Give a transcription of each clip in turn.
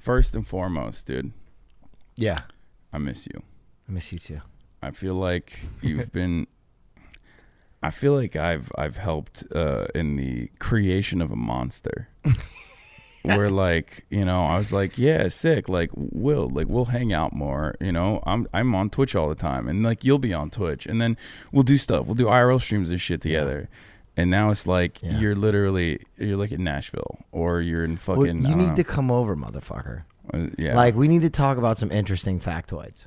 First and foremost, dude, Yeah. I miss you. I miss you too. I feel like you've been. I feel like I've I've helped uh, in the creation of a monster. Where like you know I was like yeah sick like we'll like we'll hang out more you know I'm I'm on Twitch all the time and like you'll be on Twitch and then we'll do stuff we'll do IRL streams and shit together and now it's like Yeah. you're literally you're like in Nashville or you're in fucking Well, I you don't need know. to come over, motherfucker. Uh, yeah Like we need to talk about some interesting factoids.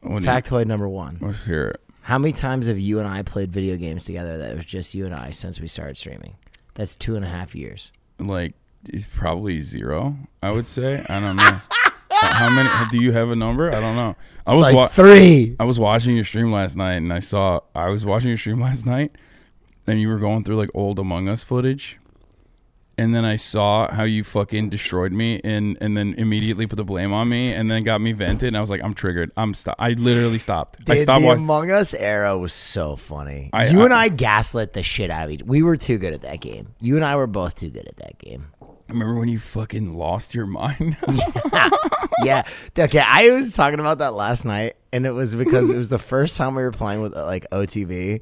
What do you- Factoid number one. let's hear it. How many times have you and I played video games together that was just you and I since we started streaming? That's two and a half years. like it's probably zero. I would say. I don't know. How many? Do you have a number? I don't know. I It's was like wa- three. I was watching your stream last night, and I saw I was watching your stream last night, and you were going through like old Among Us footage, and then I saw how you fucking destroyed me, and and then immediately put the blame on me, and then got me vented, and I was like, I'm triggered. I'm stop. I literally stopped. I stopped the watching. Among Us era was so funny. I- you I- and I gaslit the shit out of each. We were too good at that game. You and I were both too good at that game. I remember when you fucking lost your mind? yeah. yeah. Okay. I was talking about that last night, and it was because it was the first time we were playing with like OTV,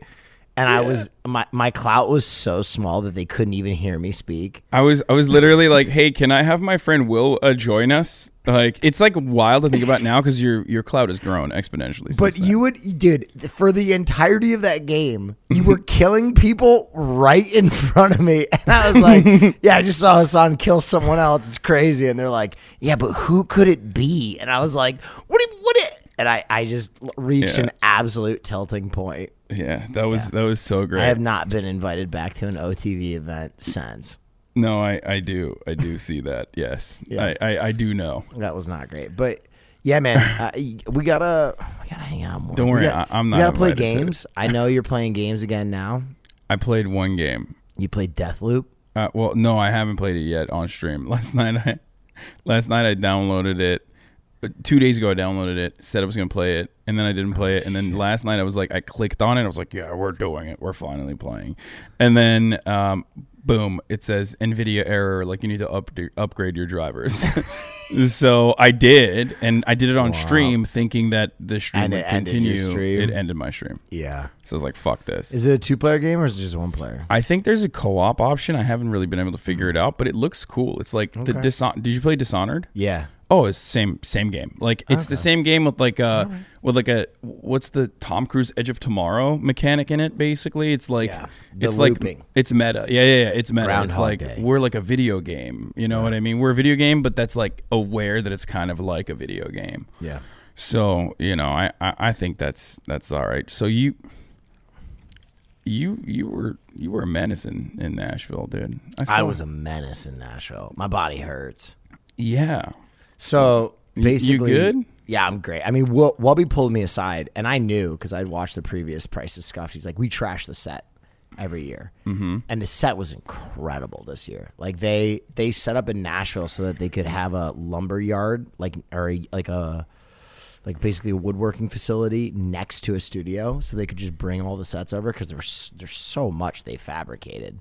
and I was my my clout was so small that they couldn't even hear me speak. I was I was literally like, "Hey, can I have my friend Will uh, join us?" Like, it's like wild to think about now because your your cloud has grown exponentially. But since then. you would, dude, for the entirety of that game, you were killing people right in front of me, and I was like, "Yeah, I just saw Hasan kill someone else. It's crazy." And they're like, "Yeah, but who could it be?" And I was like, "What? do you- What? It?" And I, I just reached Yeah. an absolute tilting point. yeah, that was that was so great. I have not been invited back to an OTV event since. no, I I do I do see that. Yes, Yeah. I, I I do know. That was not great, but yeah, man, uh, we gotta we gotta hang out more. Don't worry, gotta- I- I'm We not gotta play games. I know you're playing games again now. I played one game. You played Deathloop. Uh, well, no, I haven't played it yet on stream. Last night I last night I downloaded it. Two days ago I downloaded it, said I was gonna play it, and then I didn't play it. And then last night I was like, I clicked on it. I was like, Yeah, we're doing it. We're finally playing. And then, um, boom, it says Nvidia error. Like you need to up- upgrade your drivers. so I did, and I did it on stream, thinking that the stream And would it continue. stream? It ended my stream. Yeah. So I was like, Fuck this. Is it a two player game or is it just one player? I think there's a co-op option. I haven't really been able to figure it out, but it looks cool. It's like the Okay. Dishon- Did you play Dishonored? Yeah. Oh, it's same same game. Like it's the same game with like uh with like a what's the Tom Cruise Edge of Tomorrow mechanic in it. Basically, it's like Yeah. It's looping. like it's meta. Yeah, yeah, yeah. It's meta. it's like Day. we're like a video game. You know what I mean? We're a video game, but that's like aware that it's kind of like a video game. Yeah. So you know, I, I I think that's that's all right. So you you you were you were a menace in, in Nashville, dude. I saw- was a menace in Nashville. My body hurts. yeah. So you basically, good? Yeah, I'm great. I mean, Wel- Welby pulled me aside, and I knew because I'd watched the previous Price Prices Scuffed. He's like, "We trash the set every year," mm-hmm. and the set was incredible this year. Like they they set up in Nashville so that they could have a lumber yard, like or a, like a like basically a woodworking facility next to a studio, so they could just bring all the sets over because there's there's so much they fabricated.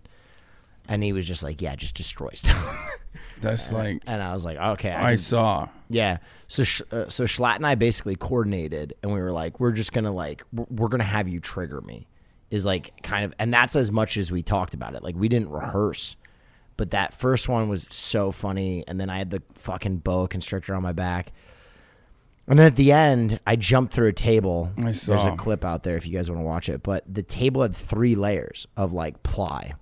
And he was just like, "Yeah, just destroy stuff." That's like and I was like, "Okay, I I can- saw. yeah. So uh, so Schlatt and I basically coordinated, and we were like, we're just gonna like we're, we're gonna have you trigger me, is like kind of, and that's as much as we talked about it. Like we didn't rehearse, but that first one was so funny, and then I had the fucking boa constrictor on my back. And then at the end, I jumped through a table. I There's a clip out there if you guys want to watch it. But the table had three layers of like ply.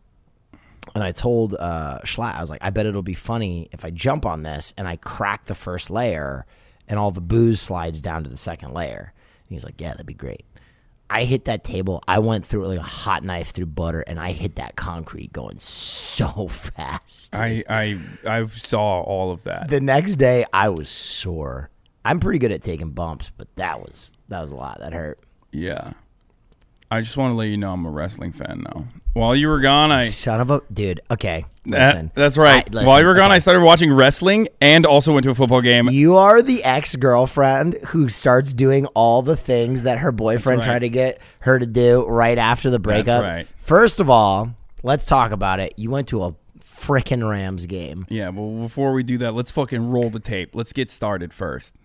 And I told uh, Schlatt, I was like, I bet it'll be funny if I jump on this and I crack the first layer and all the booze slides down to the second layer. And he's like, Yeah, that'd be great. I hit that table. I went through it like a hot knife through butter, and I hit that concrete going so fast. I I I saw all of that. the next day, I was sore. I'm pretty good at taking bumps, but that was that was a lot. That hurt. yeah. I just want to let you know I'm a wrestling fan now. While you were gone, I Son of a dude. Okay, That- listen. that's right. I- listen, While you were gone, okay. I started watching wrestling and also went to a football game. You are the ex girlfriend who starts doing all the things that her boyfriend right. tried to get her to do right after the breakup. right. First of all, let's talk about it. You went to a frickin' Rams game. Yeah, well, before we do that, let's fucking roll the tape. Let's get started first.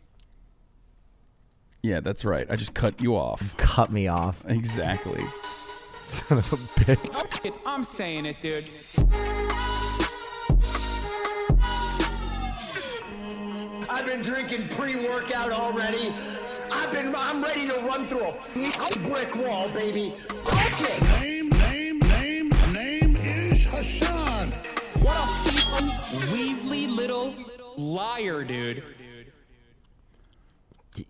Yeah, that's right. I just cut you off. Cut me off. Exactly. Son of a bitch. I'm saying it, dude. I've been drinking pre-workout already. I've been I'm ready to run through a brick wall, baby. Okay. Name, name, name, name is Hasan. What a fucking Weasley little liar, dude.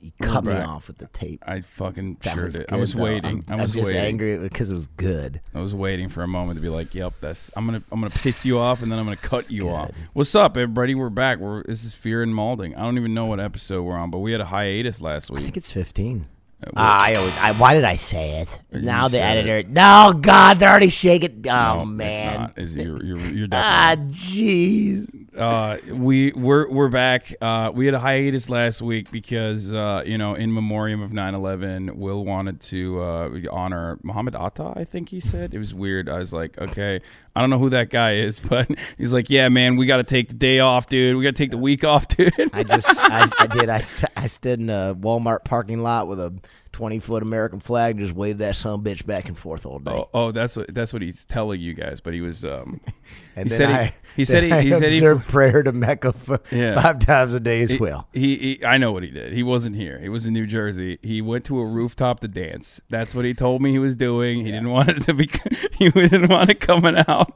You cut me off with the tape. I fucking That sure did. I was though. waiting. I'm, I was I'm just waiting. angry because it was good. I was waiting for a moment to be like, "Yep, that's I'm gonna I'm gonna piss you off, and then I'm gonna cut you good. off." What's up, everybody? We're back. We're this is Fear and Malding. I don't even know what episode we're on, but we had a hiatus last week. I think it's 15. Ah, I, always, I why did I say it? You now the said editor. No, God, they're already shaking. Oh No, it's man. not. Is you're you're, you're Ah, jeez. uh, we we're we're back. Uh, we had a hiatus last week because uh, you know in memoriam of 9/11, Will wanted to uh, honor Muhammad Atta. I think he said it was weird. I was like, okay, I don't know who that guy is, but he's like, yeah, man, we got to take the day off, dude. We got to take the week off, dude. I just, I, did I did. I, s- I stood in a Walmart parking lot with a 20 foot American flag and just wave that son bitch back and forth all day. Oh, oh, that's what that's what he's telling you guys. But he was um, and he said I, he, he said he, he said he observed prayer to Mecca Yeah. five times a day as He- well. He, he, I know what he did. He wasn't here. He was in New Jersey. He went to a rooftop to dance. That's what he told me he was doing. He didn't want it to be. He didn't want it coming out.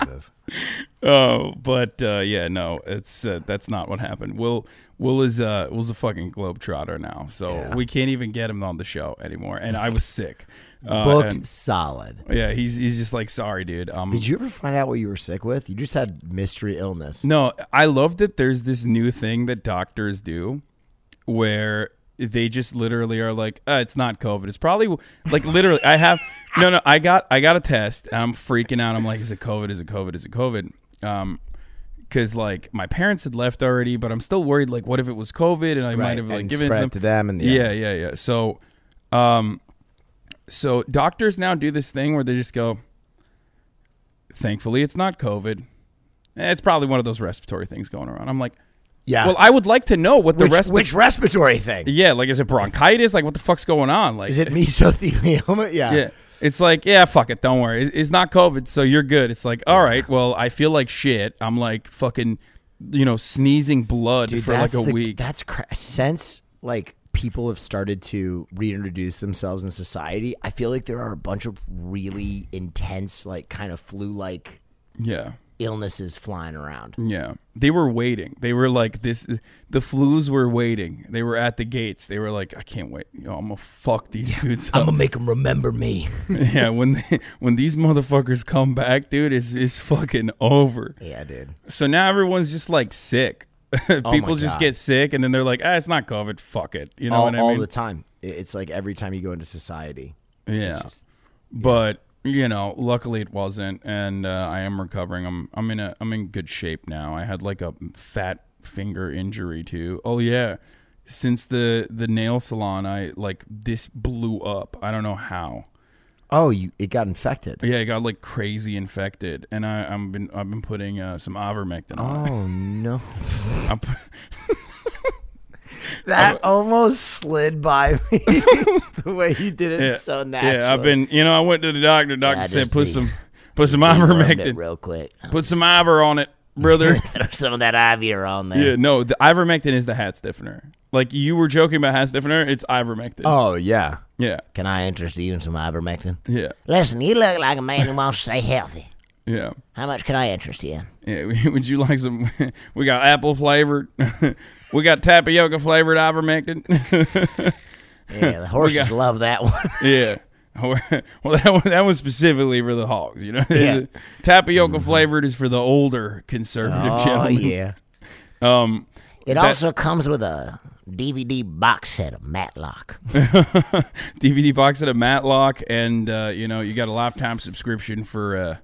Jesus. Oh, but uh, yeah, no, it's uh, that's not what happened. Will Will is uh Will's a fucking globetrotter now, so Yeah. we can't even get him on the show anymore. And I was sick. Uh, Booked and- solid. yeah, he's he's just like sorry, dude. Um, Did you ever find out what you were sick with? You just had mystery illness. No, I love that there's this new thing that doctors do where they just literally are like, uh, it's not COVID. It's probably like literally I have no no, I got I got a test and I'm freaking out. I'm like, is it COVID? Is it COVID? Is it COVID? Um because like my parents had left already, but I'm still worried. Like, what if it was COVID and I might have like and given it to them? to them. And Yeah, yeah, yeah. So, um, so doctors now do this thing where they just go. Thankfully, it's not COVID. Eh, It's probably one of those respiratory things going around. I'm like, yeah. well, I would like to know what the which, rest. which respiratory thing? yeah, like is it bronchitis? Like what the fuck's going on? Like Is it mesothelioma? Yeah. yeah. It's like, yeah, fuck it, don't worry. It's, not COVID, so you're good. It's like, all right, well, I feel like shit. I'm like fucking, you know, sneezing blood Dude, for like that's a the- week. That's cra- since like people have started to reintroduce themselves in society. I feel like there are a bunch of really intense, like kind of flu-like yeah. Illnesses flying around. Yeah. They were waiting. They were like this the flus were waiting. They were at the gates. They were like, I can't wait. You know, I'm gonna fuck these dudes up. I'm gonna make them remember me. yeah, when they, when these motherfuckers come back, dude, it's it's fucking over. yeah, dude. So now everyone's just like sick. People just God. get sick and then they're like, ah, it's not COVID. Fuck it. You know all, what I all mean? All the time. It's like every time you go into society. yeah. just- But you know, luckily it wasn't, and uh, I am recovering. I'm I'm in a I'm in good shape now. I had like a fat finger injury too. Oh yeah, since the the nail salon, I like this blew up. I don't know how. Oh, you it got infected. Yeah, it got like crazy infected, and I I'm been I've been putting uh, some ivermectin on. it. Oh no. That almost slid by me. the way you did it yeah, so naturally. yeah, I've been. You know, I went to the doctor. The Doctor Yeah, said put some put some ivermectin. real quick. Put some iver on it, brother. Some of that Ivy on there. Yeah, no, the ivermectin is the hat stiffener. Like you were joking about hat stiffener, it's ivermectin. Oh yeah. Yeah, Can I interest you in some ivermectin? yeah, Listen, you look like a man who wants to stay healthy. yeah. How much can I interest you in? yeah. Would you like some? We got apple flavored. We got tapioca flavored ivermectin. Yeah, the horses got- love that one. Yeah. well, that one, that was specifically for the hogs, you know. Yeah. Tapioca flavored is for the older conservative oh gentlemen. Oh yeah. Um, It That- also comes with a DVD box set of Matlock. DVD box set of Matlock, and uh, you know you got a lifetime subscription for uh,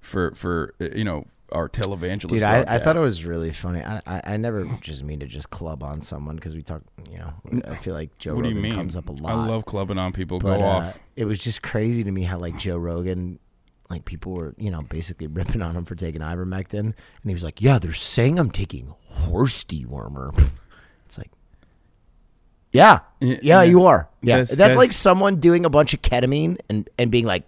for for uh, you know our televangelist. Dude, I, I thought it was really funny. I, I, I never just mean to just club on someone because we talk, you know, I feel like Joe What Rogan comes up a lot. I love clubbing on people. but Go uh, off. it was just crazy to me how like Joe Rogan, like people were, you know, basically ripping on him for taking ivermectin, and he was like, "Yeah, they're saying I'm taking horse dewormer." it's like, yeah, yeah, yeah. you are. Yeah, That's- that's, like someone doing a bunch of ketamine and and being like.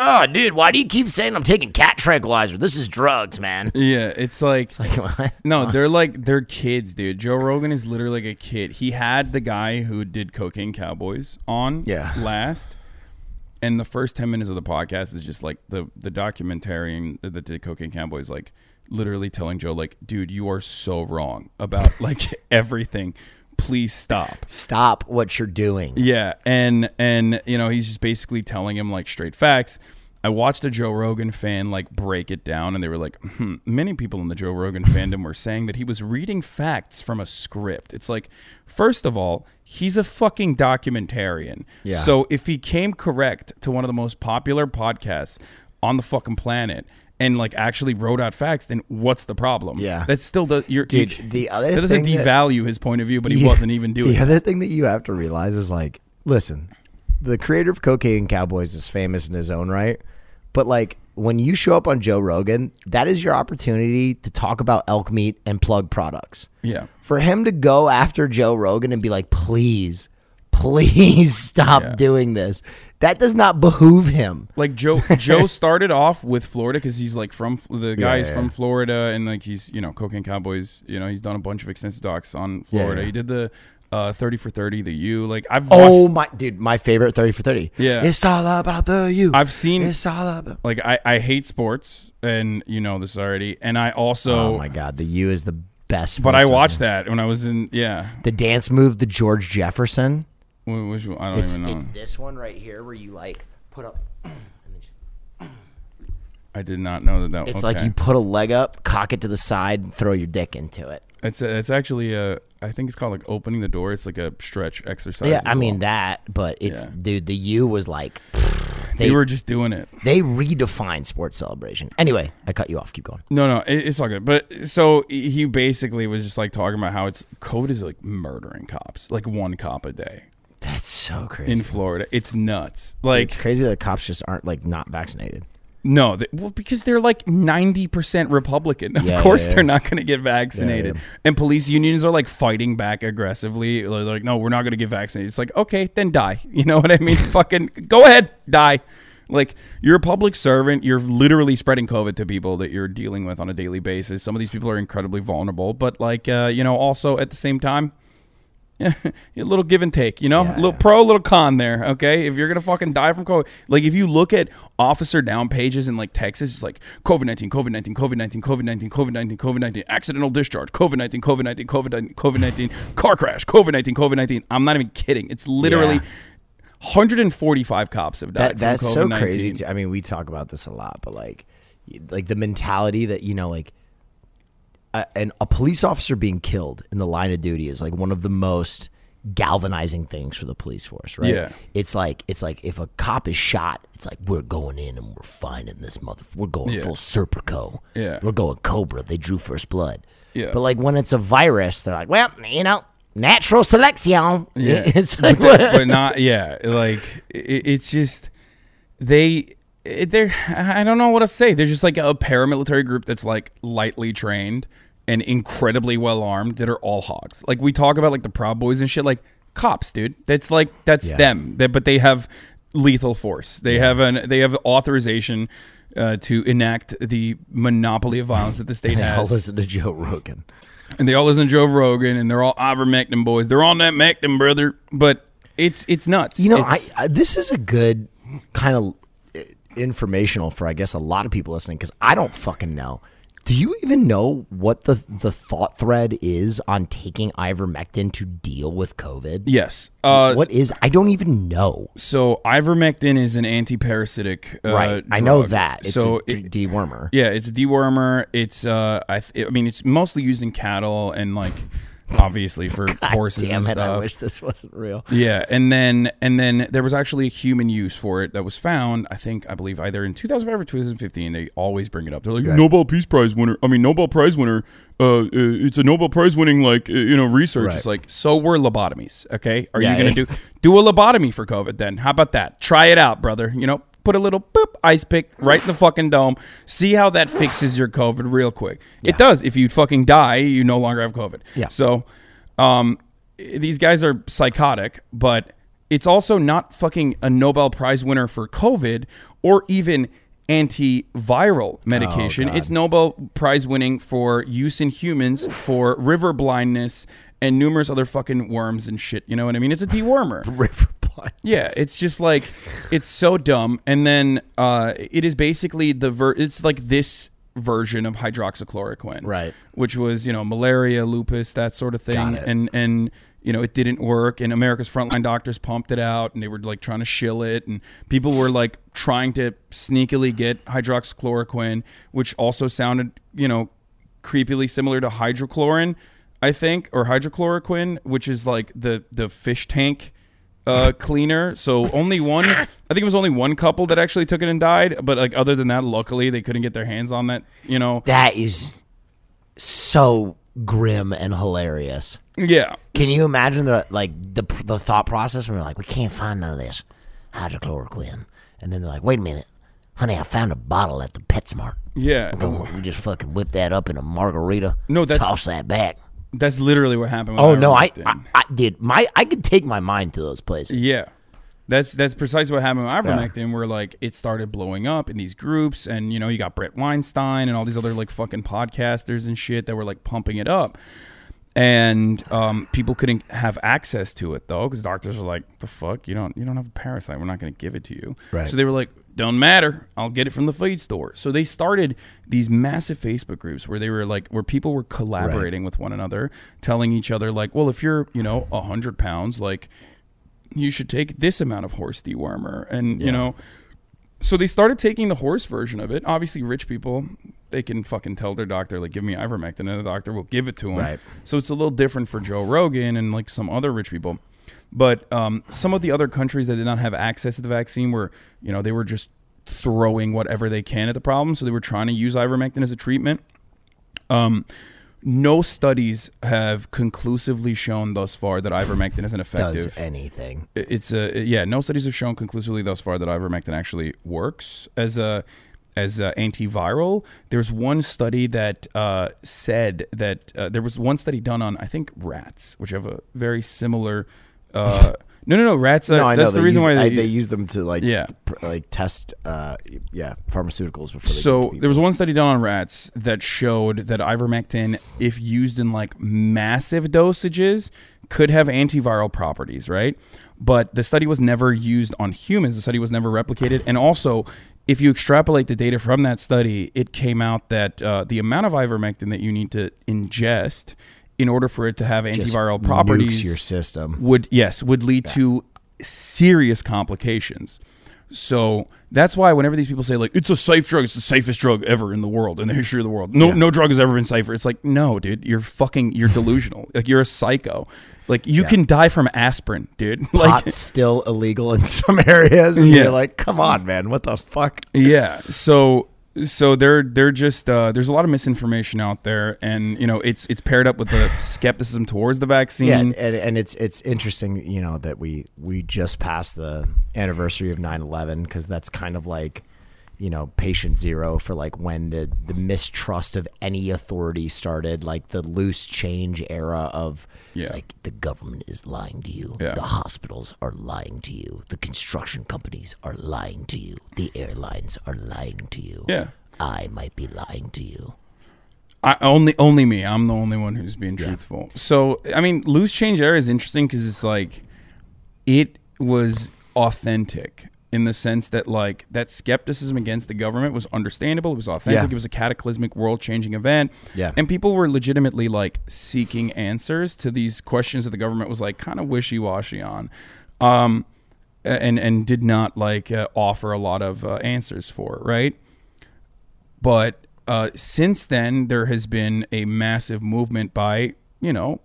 Oh, dude, why do you keep saying I'm taking cat tranquilizer? This is drugs, man. Yeah, it's like Like, what? No, they're like they're kids, dude. Joe Rogan is literally like a kid. He had the guy who did Cocaine Cowboys on Yeah. last, and the first ten minutes of the podcast is just like the the documentarian that did Cocaine Cowboys, like literally telling Joe, like, dude, you are so wrong about like everything. Please stop. Stop what you're doing. Yeah, and and you know he's just basically telling him like straight facts. I watched a Joe Rogan fan like break it down, and they were like, hmm, many people in the Joe Rogan fandom were saying that he was reading facts from a script. It's like, first of all, he's a fucking documentarian. Yeah. So if he came correct to one of the most popular podcasts on the fucking planet. And like actually wrote out facts, then what's the problem? Yeah. that still does. You're, Dude, you- the other that doesn't thing that- devalue his point of view, but he Yeah. wasn't even doing. The it. other thing that you have to realize is like, listen, the creator of Cocaine Cowboys is famous in his own right, but like when you show up on Joe Rogan, that is your opportunity to talk about elk meat and plug products. Yeah. For him to go after Joe Rogan and be like, please, please stop Yeah. doing this, that does not behoove him. Like Joe, Joe started off with Florida because he's like from the guy's is yeah, from yeah. Florida and like he's you know Cocaine Cowboys. You know he's done a bunch of extensive docs on Florida. yeah. He did the uh, thirty for thirty, the U. Like I've Oh watched, my dude, my favorite 30 for 30. Yeah. It's all about the you. I've seen It's all about like I I hate sports and you know this already. And I also, Oh my god, the U is the best. but I watched ever. that when I was in yeah. the dance move, the George Jefferson. Wh- Which one? I don't It's even know. it's this one right here where you like put up. I did not know that. that It's okay. like you put a leg up, cock it to the side, and throw your dick into it. It's it's actually a. I think it's called like opening the door. It's like a stretch exercise. yeah, I mean that, but it's Yeah. dude. The U was like they they were just doing it. they redefined sports celebration. Anyway, I cut you off. Keep going. No, no, it, it's all good. But so he basically was just like talking about how it's COVID is like murdering cops, like one cop a day That's so crazy. in Florida. It's nuts. Like it's crazy that cops just aren't like not vaccinated. no, they, well because they're like ninety percent Republican. Of Yeah, course, yeah, yeah. they're not going to get vaccinated. And police unions are like fighting back aggressively. They're like, no, we're not going to get vaccinated. It's like okay, then die. You know what I mean? Fucking go ahead, die. Like you're a public servant, you're literally spreading COVID to people that you're dealing with on a daily basis. Some of these people are incredibly vulnerable, but like uh, you know, also at the same time, a little give and take, you know, Yeah. a little pro, a little con there. Okay, if you're gonna fucking die from COVID, like if you look at officer down pages in like Texas, it's like COVID nineteen, COVID nineteen, COVID nineteen, COVID nineteen, COVID nineteen, COVID nineteen, accidental discharge, COVID nineteen, COVID nineteen, COVID nineteen, COVID nineteen, car crash, COVID nineteen, COVID nineteen. I'm not even kidding. It's literally. Yeah. 145 cops have died. That that's so COVID-19. crazy. Too. I mean, we talk about this a lot, but like, like the mentality that you know, like, a, an, a police officer being killed in the line of duty is like one of the most galvanizing things for the police force, right? Yeah. It's like it's like if a cop is shot, it's like we're going in and we're finding this mother. We're going Yeah. full Serpico. Yeah. We're going Cobra. They drew first blood. Yeah. But like when it's a virus, they're like, well, you know, natural selection. Yeah. It's like but, but not yeah like it, it's just they it, they're i don't know what to say they're just like a paramilitary group that's like lightly trained and incredibly well armed that are all hogs like we talk about like the proud boys and shit like cops dude that's like that's Yeah. them They- but they have lethal force they have an they have authorization uh, to enact the monopoly of violence that the state They all has listen to Joe Rogan. and they all listen to Joe Rogan, and they're all ivermectin boys. They're on that mectin, brother. But it's it's nuts. You know, I, I this is a good kind of informational for I guess a lot of people listening because I don't fucking know. Do you even know what the the thought thread is on taking ivermectin to deal with COVID? Yes. Uh, what is? I don't even know. So ivermectin is an anti-parasitic. Uh, right, I know that. It's so a it- dewormer. Yeah, it's a dewormer. It's uh, I, th- I mean, it's mostly used in cattle and like, obviously for horses Damn and it! stuff. I wish this wasn't real. Yeah, and then and then there was actually a human use for it that was found. I think I believe either in 2005 or 2015. They always bring it up. They're like Nobel Peace Prize winner. I mean Nobel Prize winner. Uh, uh, it's a Nobel Prize winning like uh, you know research. Right. It's like so were lobotomies. Okay, are Yeah, you gonna yeah. do do a lobotomy for COVID then? How about that? Try it out, brother. You know. Put a little boop ice pick right in the fucking dome. See how that fixes your COVID real quick. It does. If you fucking die, you no longer have COVID. Yeah. So, um, these guys are psychotic, but it's also not fucking a Nobel Prize winner for COVID or even antiviral medication. God. it's Nobel Prize winning for use in humans for river blindness and numerous other fucking worms and shit. You know what I mean? It's a dewormer. River Yeah, it's just like it's so dumb. And then uh, it is basically the ver- it's like this version of hydroxychloroquine, Right. Which was you know malaria, lupus, that sort of thing, and and you know it didn't work. And America's frontline doctors pumped it out, and they were like trying to shill it, and people were like trying to sneakily get hydroxychloroquine, which also sounded you know creepily similar to hydrochlorine, I think, or hydrochloroquine, which is like the the fish tank uh, cleaner. So only one, I think it was only one couple that actually took it and died. But like other than that, luckily they couldn't get their hands on that. You know, That is so grim and hilarious. yeah. Can you imagine the like the the thought process when they're like, we can't find none of this hydrochloroquine, and then they're like, wait a minute, honey, I found a bottle at the PetSmart. Yeah, We just fucking whip that up in a margarita. No, that's- toss that back. That's literally what happened. Oh no, I. I I did my I could take my mind to those places. Yeah. That's that's precisely what happened with ivermectin, where like it started blowing up in these groups, and you know you got Bret Weinstein and all these other like fucking podcasters and shit that were like pumping it up, and um, people couldn't have access to it though because doctors are like, "The fuck, you don't you don't have a parasite, we're not going to give it to you." Right. So they were like, "Don't matter, I'll get it from the feed store." So they started these massive Facebook groups where they were like, where people were collaborating with one another, telling each other like, "Well, if you're you know a hundred pounds, like." you should take this amount of horse dewormer and you know so they started taking the horse version of it obviously rich people they can fucking tell their doctor like give me ivermectin and the doctor will give it to them Right. so it's a little different for joe rogan and like some other rich people but um, some of the other countries that did not have access to the vaccine were you know they were just throwing whatever they can at the problem. So they were trying to use ivermectin as a treatment. Um, no studies have conclusively shown thus far that ivermectin is an effective Does anything? it's a yeah no studies have shown conclusively thus far that ivermectin actually works as a as a antiviral. There's one study that uh, said that uh, there was one study done on i think rats which have a very similar uh, no no no rats uh, no, I know. that's they the reason use, why I, they, they use them to like Yeah. pr- like test uh yeah pharmaceuticals before. They so there was one study done on rats that showed that ivermectin if used in like massive dosages could have antiviral properties right but the study was never used on humans the study was never replicated and also if you extrapolate the data from that study it came out that uh, the amount of ivermectin that you need to ingest in order for it to have Just antiviral nukes properties your system. would yes would lead to serious complications. So that's why whenever these people say like it's a safe drug it's the safest drug ever in the world in the history of the world no no drug has ever been safer. It's like no dude you're fucking you're delusional. Like you're a psycho. Like you can die from aspirin dude. Like Pot's still illegal in some areas, and Yeah. you're like, come on, man, what the fuck? yeah. So so they're they're just uh, there's a lot of misinformation out there and you know it's it's paired up with the skepticism towards the vaccine. Yeah, and, and it's it's interesting, you know, that we we just passed the anniversary of 9/11 because that's kind of like, you know, patient zero for like when the the mistrust of any authority started, like the loose change era of it's Yeah. like the government is lying to you, Yeah. the hospitals are lying to you, the construction companies are lying to you, the airlines are lying to you. Yeah. I might be lying to you. I, only only me. I'm the only one who's being truthful. So I mean, loose change era is interesting because it's like it was authentic. In the sense that like that skepticism against the government was understandable. It was authentic. Yeah. It was a cataclysmic, world changing event. Yeah. and people were legitimately like seeking answers to these questions that the government was like kind of wishy washy on. Um, and and did not like uh, offer a lot of uh, answers for right but uh, since then there has been a massive movement by you know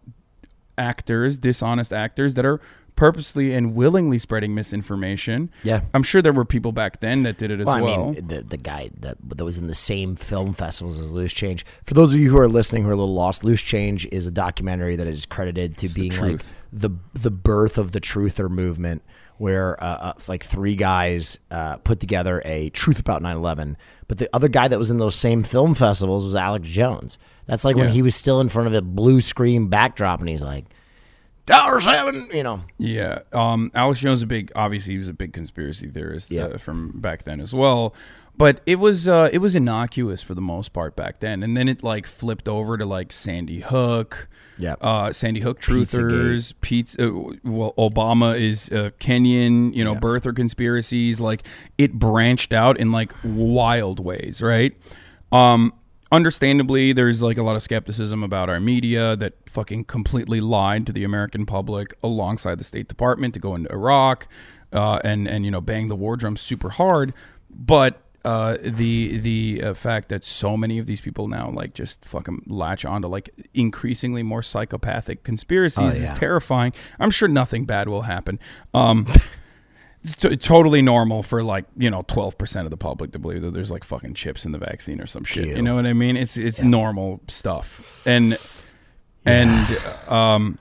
actors dishonest actors that are purposely and willingly spreading misinformation Yeah. i'm sure there were people back then that did it as Well, well, I mean, the the guy that that was in the same film festivals as Loose Change. For those of you who are listening who are a little lost, Loose Change is a documentary that is credited to being like truth. the the birth of the truther movement, where uh, uh, like three guys uh, put together a truth about 9/11. But the other guy that was in those same film festivals was Alex Jones. That's like when he was still in front of a blue screen backdrop, and he's like, "Dollar seven, you know." Yeah, um, Alex Jones is a big. Obviously, he was a big conspiracy theorist Yeah. uh, from back then as well. But it was uh, it was innocuous for the most part back then, and then it like flipped over to like Sandy Hook, Yep. uh, Sandy Hook truthers, pizza. Uh, well, Obama is uh, Kenyan, you know, birther conspiracies. Like it branched out in like wild ways, right? Um, understandably, there's like a lot of skepticism about our media that fucking completely lied to the American public alongside the State Department to go into Iraq uh, and and you know bang the war drum super hard. But uh, the the uh, fact that so many of these people now like just fucking latch onto like increasingly more psychopathic conspiracies yeah. is terrifying. I'm sure nothing bad will happen. Um, it's t- totally normal for like you know 12% of the public to believe that there's like fucking chips in the vaccine or some shit. You know what i mean? It's it's normal stuff. And and um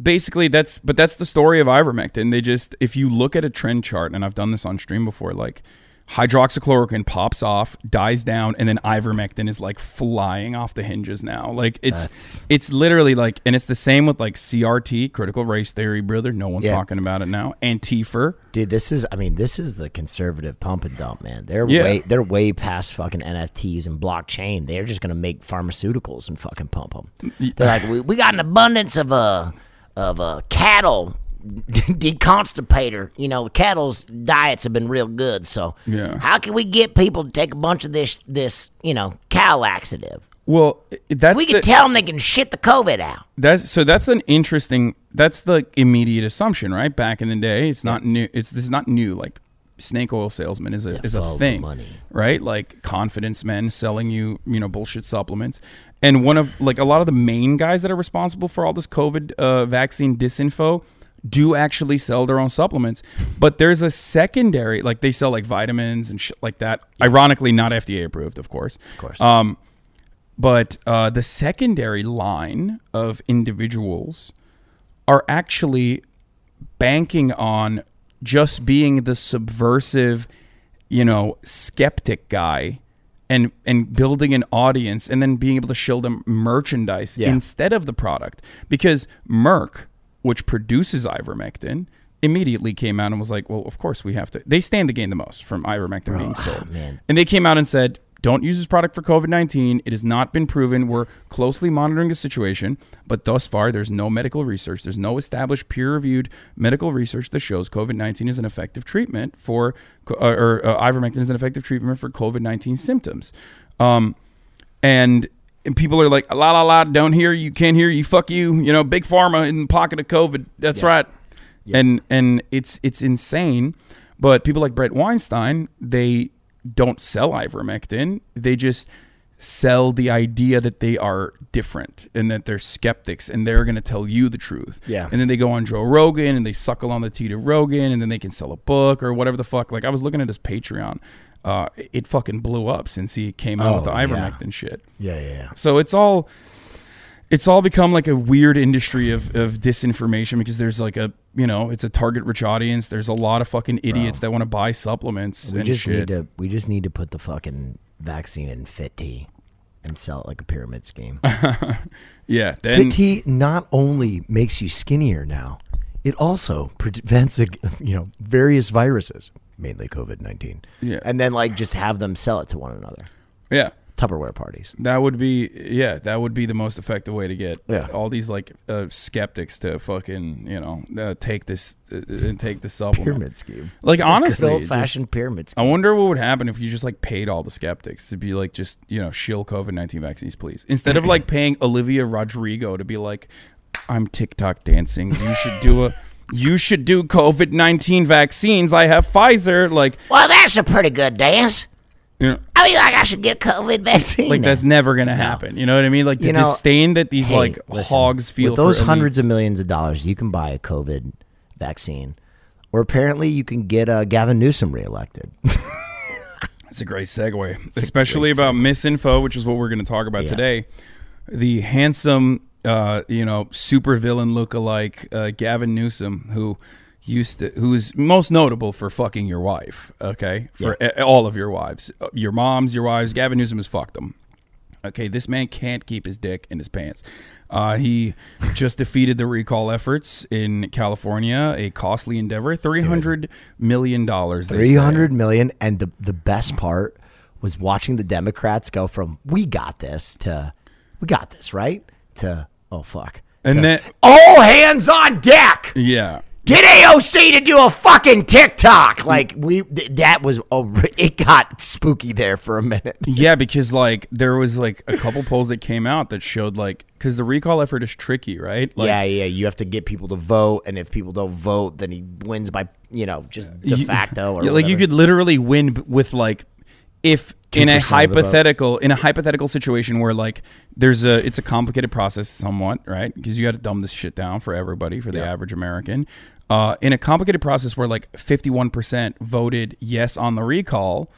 basically that's but that's the story of ivermectin. They just if you look at a trend chart and i've done this on stream before like hydroxychloroquine pops off dies down and then ivermectin is like flying off the hinges now like it's That's- it's literally like and it's the same with like crt critical race theory brother no one's Yeah. talking about it now antifa Dude, this is I mean, this is the conservative pump and dump, man. They're Yeah. way they're way past fucking NFTs and blockchain. They're just gonna make pharmaceuticals and fucking pump them. They're like, we, we got an abundance of uh of uh cattle deconstipator. You know, cattle's diets have been real good. So Yeah. how can we get people to take a bunch of this this you know cow laxative? well that's We the, can tell them they can shit the COVID out. That's so. That's an interesting. That's the immediate assumption, right? Back in the day, it's not new. It's this is not new. Like snake oil salesman is a is a thing, money. right? Like confidence men selling you you know bullshit supplements. And one of like a lot of the main guys that are responsible for all this COVID uh, vaccine disinfo do actually sell their own supplements. But there's a secondary, like they sell like vitamins and shit like that. Ironically, not FDA approved, of course. Of course. Um, but uh, the secondary line of individuals are actually banking on just being the subversive, you know, skeptic guy and and building an audience and then being able to show them merchandise Yeah. instead of the product. Because Merck, which produces ivermectin, immediately came out and was like, "Well, of course we have to." They stand to gain the most from ivermectin being sold. man. And they came out and said, don't use this product for COVID 19. It has not been proven. We're closely monitoring the situation, but thus far, there's no medical research. There's no established peer reviewed medical research that shows COVID 19 is an effective treatment for, co- uh, or uh, ivermectin is an effective treatment for COVID 19 symptoms. Um, and, and people are like, la la la, don't hear you, can't hear you, fuck you, you know, big pharma in the pocket of COVID. That's right. And and it's it's insane. But people like Bret Weinstein, they don't sell ivermectin. They just sell the idea that they are different and that they're skeptics and they're going to tell you the truth. Yeah. And then they go on Joe Rogan and they suckle on the teat of Rogan and then they can sell a book or whatever the fuck. Like I was looking at his Patreon. Uh, it fucking blew up since he came out Oh, with the yeah. ivermectin shit. Yeah, yeah, yeah. So it's all it's all become like a weird industry of, of disinformation because there's like a you know it's a target rich audience. There's a lot of fucking idiots that want to buy supplements We and just shit. need to we just need to put the fucking vaccine in Fit Tea and sell it like a pyramid scheme. yeah, then Fit Tea not only makes you skinnier now, it also prevents you know various viruses, mainly COVID nineteen. Yeah. and then like just have them sell it to one another. yeah, Tupperware parties. That would be yeah, that would be the most effective way to get Yeah. all these like uh, skeptics to fucking you know uh, take this uh, and take this supplement. Pyramid scheme. Like honestly, old fashioned pyramid Scheme. I wonder what would happen if you just like paid all the skeptics to be like just you know shill COVID nineteen vaccines, please, instead of like paying Olivia Rodrigo to be like, I'm TikTok dancing. You should do a. You should do COVID nineteen vaccines. I have Pfizer. Like, Well, that's a pretty good dance. you know, I mean, like I should get COVID vaccine. like that's never gonna happen. You know what I mean? Like the You know, disdain that these Hey, like listen, hogs feel with those for hundreds elites. of millions of dollars, you can buy a COVID vaccine, or apparently you can get uh, Gavin Newsom reelected. It's a great segue, especially about misinfo, which is what we're going to talk about Yeah. today. The handsome, uh, you know, supervillain look-alike uh, Gavin Newsom, who used to, who is most notable for fucking your wife. Okay, for a- all of your wives, Uh, your moms, your wives. Gavin Newsom has fucked them. Okay, this man can't keep his dick in his pants. Uh, he just defeated the recall efforts in California, a costly endeavor, three hundred million dollars. Three hundred million, and the the best part was watching the Democrats go from "we got this" to "we got this," right? To "oh fuck," And then- all hands on deck. Yeah, Get AOC to do a fucking TikTok. Like mm. we, th- that was a, it got spooky there for a minute. Yeah, because like there was like a couple polls that came out that showed like because the recall effort is tricky, right? Like, yeah, yeah. You have to get people to vote, and if people don't vote, then he wins by you know just de you- facto or yeah, like you could literally win with like if in a 2% of the vote. hypothetical in a hypothetical situation where like there's a it's a complicated process somewhat right because you got to dumb this shit down for everybody for the average American. Uh, in a complicated process where like 51% voted yes on the recall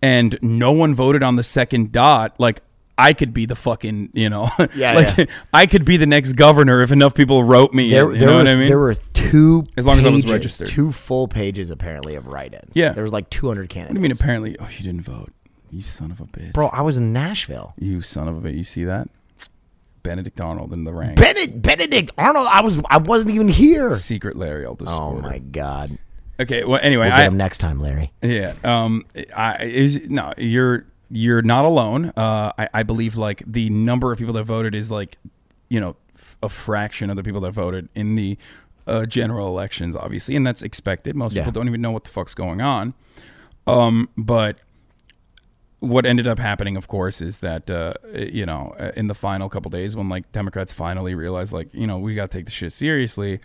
and no one voted on the second dot, like I could be the fucking, you know, Yeah, like yeah. I could be the next governor if enough people wrote me. There, in, you there know were, what I mean? there were two As long as I was registered. two full pages apparently of write-ins. Yeah. there was like 200 candidates. what do you mean? Apparently, oh, you didn't vote. You son of a bitch. bro? I was in Nashville. You son of a bitch. You see that? Benedict Arnold in the rank. Benedict, Benedict Arnold. I was I wasn't even here. Secret Larry Elder Oh my god. Okay. Well, anyway, We'll get I, him next time, Larry. Yeah. Um. I is no. You're you're not alone. Uh. I, I believe like the number of people that voted is like, you know, f- a fraction of the people that voted in the uh, general elections, obviously, and that's expected. Most Yeah. people don't even know what the fuck's going on. Um. But what ended up happening, of course, is that uh, you know, uh, in the final couple days, when like Democrats finally realized, like, you know, we got to take the shit seriously.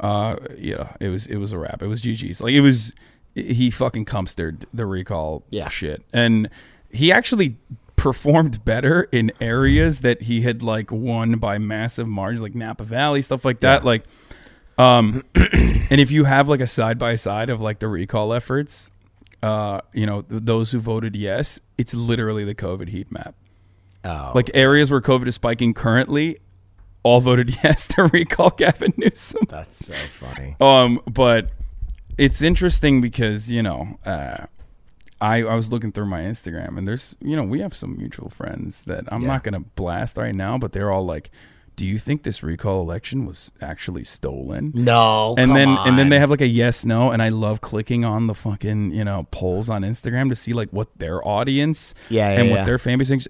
Uh, yeah, it was it was a wrap. It was GG's. Like it was, he fucking cumstered the recall Yeah. shit, and he actually performed better in areas that he had like won by massive margins, like Napa Valley, stuff like that. Like, um, and if you have like a side by side of like the recall efforts, uh, you know, th- those who voted yes, it's literally the COVID heat map. Oh, Like areas where COVID is spiking currently, all voted yes to recall Gavin Newsom. that's so funny. Um, but it's interesting because you know, uh, I I was looking through my Instagram and there's you know we have some mutual friends that I'm Yeah. not gonna blast right now, but they're all like, "Do you think this recall election was actually stolen?" No, and then and then they have like a yes no and i love clicking on the fucking you know polls on instagram to see like what their audience Yeah, yeah, and yeah. what their fan base thinks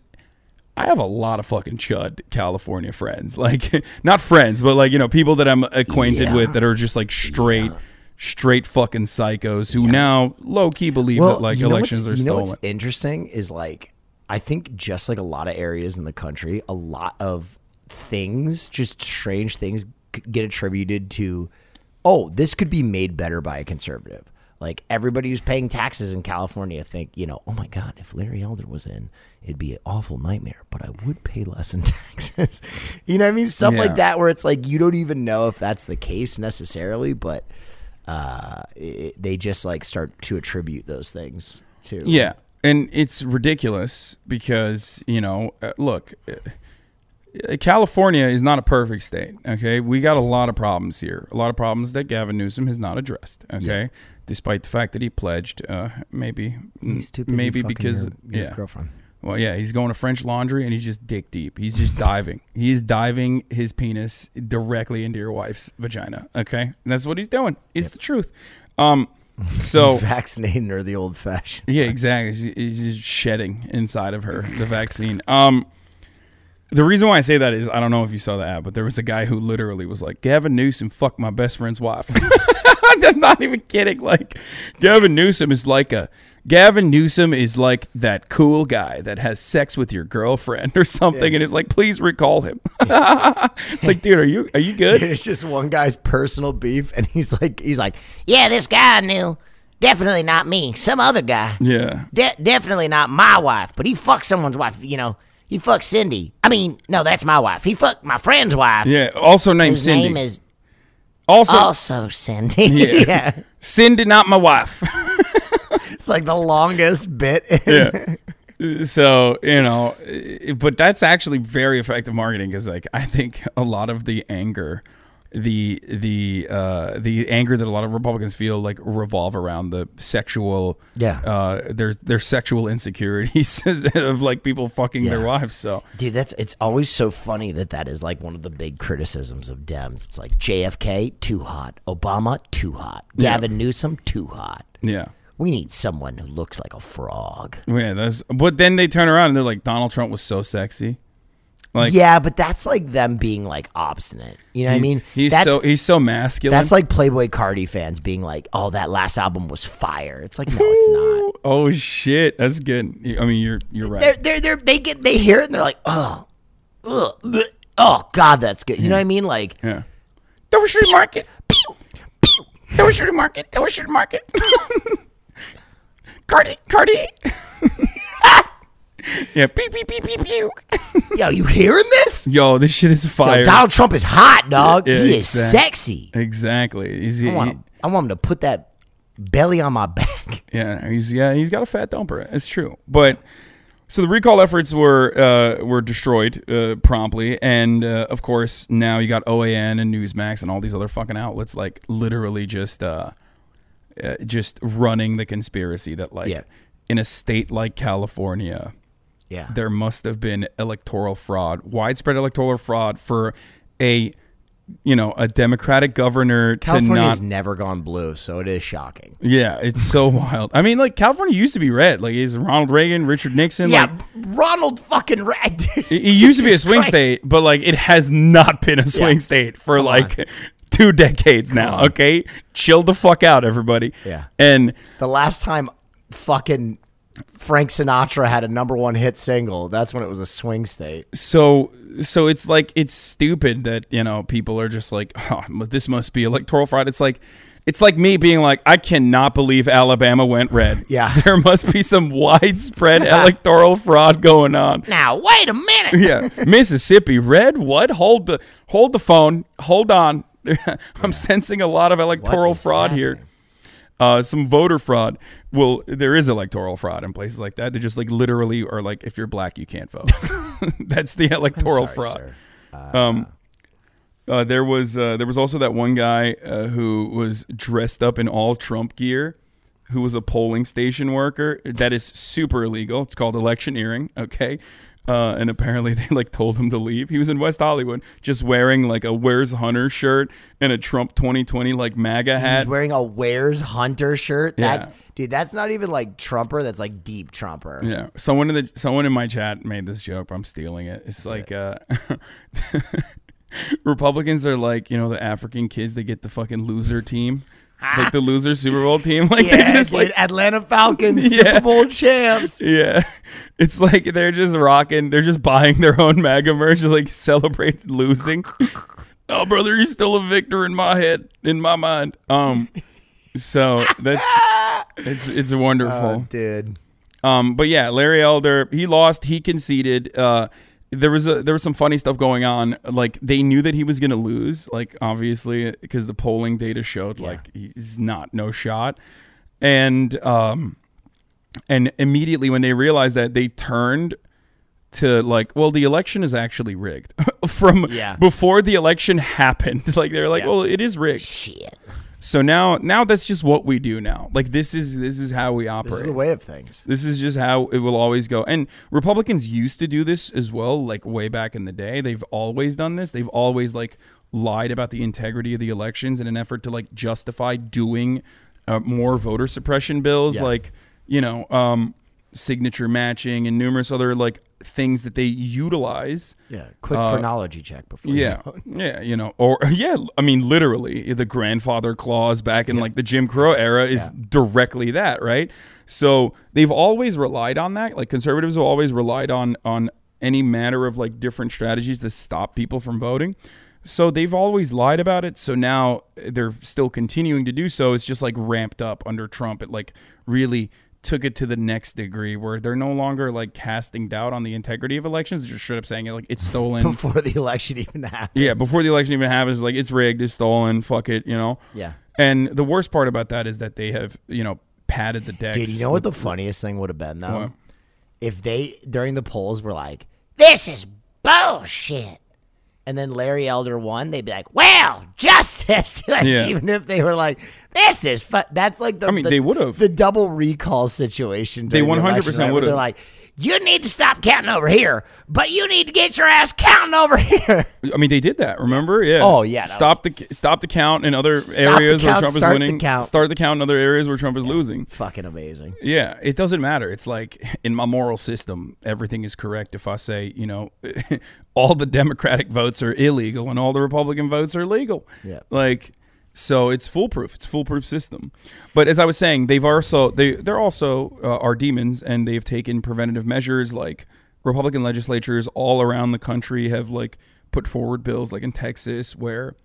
i have a lot of fucking chud california friends like not friends but like you know people that i'm acquainted with that are just like straight straight fucking psychos who now low-key believe that like elections are you know what's interesting is like I think just like a lot of areas in the country, a lot of things, just strange things, get attributed to. Oh, this could be made better by a conservative. Like everybody who's paying taxes in California think, you know, oh my God, if Larry Elder was in, it'd be an awful nightmare, but I would pay less in taxes. you know what I mean? Stuff Yeah. like that where it's like you don't even know if that's the case necessarily, but uh, it, they just like start to attribute those things to. Yeah, and it's ridiculous because you know, uh, look, uh, California is not a perfect state. Okay, we got a lot of problems here. A lot of problems that Gavin Newsom has not addressed. Okay, despite the fact that he pledged, uh, maybe, He's too busy maybe because your, your yeah. girlfriend. Well, yeah, he's going to French Laundry and he's just dick deep. He's just diving. He's diving his penis directly into your wife's vagina. Okay, and that's what he's doing. It's the truth. Um, so He's vaccinating her the old fashioned. yeah, exactly. He's, he's just shedding inside of her the vaccine. Um, the reason why I say that is I don't know if you saw the ad, but there was a guy who literally was like, "Gavin Newsom fucked my best friend's wife." I'm not even kidding. Like, Gavin Newsom is like a Gavin Newsom is like that cool guy that has sex with your girlfriend or something, and it's like, please recall him. it's like, dude, are you are you good? It's just one guy's personal beef, and he's like, he's like, Yeah, this guy I knew. Definitely not me. Some other guy. Yeah. De- definitely not my wife, but he fucked someone's wife. You know, he fucked Cindy. I mean, no, that's my wife. He fucked my friend's wife. Yeah. Also named Cindy. name is also, also Cindy. yeah. yeah, Cindy, not my wife. it's like the longest bit. yeah. So you know, but that's actually very effective marketing because, like, I think a lot of the anger, the the uh, the anger that a lot of Republicans feel like revolve around the sexual, Yeah. uh, their their sexual insecurities of like people fucking their wives. So Dude, that's it's always so funny that that is like one of the big criticisms of Dems. It's like JFK too hot, Obama too hot, Gavin Newsom too hot. yeah. We need someone who looks like a frog. Yeah, that's. But then they turn around and they're like, Donald Trump was so sexy. Like, yeah, but that's like them being like obstinate. You know what I mean? he's that's, so he's so masculine. that's like Playboi Carti fans being like, "Oh, that last album was fire." It's like, no, it's not. Oh shit, that's good. I mean, you're you're right. They're they're they're they get they hear it and they're like, "Oh, ugh, bleh. oh God, that's good." You know what I mean? Like, yeah. Dover Market. Pew, pew. Dover Market. Dover Market. Carti, Carti. Yeah. Beep beep beep beep pew. yo, you hearing this? Yo, this shit is Yo, fire. Donald Trump is hot, dog. Yeah, he is exact- sexy. Exactly. He's, I he- want, him, I want him to put that belly on my back. yeah, he's yeah, he's got a fat dumper. It's true. But so the recall efforts were uh, were destroyed uh, promptly, and uh, of course now you got OAN and Newsmax and all these other fucking outlets like literally just uh, just running the conspiracy that like Yeah. in a state like California. Yeah. there must have been electoral fraud, widespread electoral fraud for a, you know, a Democratic governor to California's not. never gone blue, so it is shocking. Yeah, it's so wild. I mean, like California used to be red. Like is Ronald Reagan, Richard Nixon. Yeah, like, Ronald fucking Red. it, it used to be a swing state, but like it has not been a swing Yeah. state for Come like two decades now. Okay, chill the fuck out, everybody. Yeah. and The last time fucking Frank Sinatra had a number one hit single, that's when it was a swing state. so so it's like it's stupid that you know people are just like oh, this must be electoral fraud it's like it's like me being like i cannot believe alabama went red Yeah. there must be some widespread electoral fraud going on Now, wait a minute. yeah mississippi red what hold the hold the phone hold on i'm sensing a lot of electoral fraud here uh, some voter fraud. Well, there is electoral fraud in places like that. They just like literally are like, if you're black, you can't vote. That's the electoral Sorry, fraud. sir. Um, uh, there was uh, there was also that one guy uh, who was dressed up in all Trump gear, who was a polling station worker. That is super illegal. It's called electioneering. Okay. Uh, and apparently they like told him to leave. He was in West Hollywood, just wearing like a "Where's Hunter" shirt and a Trump 2020 like MAGA hat. He's wearing a Where's Hunter shirt. That's Yeah. dude, that's not even like Trumper, that's like deep Trumper. Yeah, someone in the someone in my chat made this joke, I'm stealing it. It's like uh, Republicans are like you know the African kids They get the fucking loser team, like the loser Super Bowl team. Like Yeah, they're just dude, like Atlanta Falcons Yeah. Super Bowl champs. yeah, it's like they're just rocking. They're just buying their own MAGA merch to like celebrate losing. oh, brother, you're still a victor in my head, in my mind. Um, so that's it's it's wonderful. Oh, dude. Um, but yeah, Larry Elder, he lost. He conceded. Uh, there was a there was some funny stuff going on. Like they knew that he was going to lose. Like obviously because the polling data showed like he's not no shot. And um, and immediately when they realized that, they turned to like, well, the election is actually rigged from Yeah. before the election happened. Like they're like, Yeah. well, it is rigged. Shit. So now now that's just what we do now. Like this is this is how we operate. This is the way of things. This is just how it will always go. And Republicans used to do this as well, like way back in the day. They've always done this. They've always like lied about the integrity of the elections in an effort to like justify doing uh, more voter suppression bills, Yeah. like you know, um, signature matching and numerous other like things that they utilize. Yeah, quick Uh, phrenology check before. Yeah, yeah, you know, or yeah, I mean, literally, the grandfather clause back in like the Jim Crow era is directly that, right? So they've always relied on that. Like conservatives have always relied on on any manner of like different strategies to stop people from voting. So they've always lied about it. So now they're still continuing to do so. It's just like ramped up under Trump. It like really took it to the next degree where they're no longer like casting doubt on the integrity of elections. They're just straight up saying it like it's stolen. before the election even happened. Yeah, before the election even happens, like it's rigged, it's stolen, fuck it, you know. Yeah. And the worst part about that is that they have, you know, padded the decks. Dude, you know what the funniest thing would have been though? What? If they during the polls were like, This is bullshit. And then Larry Elder won, they'd be like, "Well, justice!" like, Yeah. Even if they were like, "This is," fu-. that's like the. I mean, the- they would've. the double recall situation. They 100% election, right, where would've. They're like, You need to stop counting over here, but you need to get your ass counting over here. I mean, they did that. Remember? Yeah. Oh, yeah, Stop the stop the count in other the areas where Trump is start the winning. count. Start the count in other areas where Trump is losing. "Fucking amazing." Yeah, it doesn't matter. It's like in my moral system, everything is correct if I say, you know, all the Democratic votes are illegal and all the Republican votes are legal. Yeah. Like so it's foolproof. It's foolproof system. But as I was saying, they've also they they're also uh, are demons and they've taken preventative measures like Republican legislatures all around the country have like put forward bills like in Texas where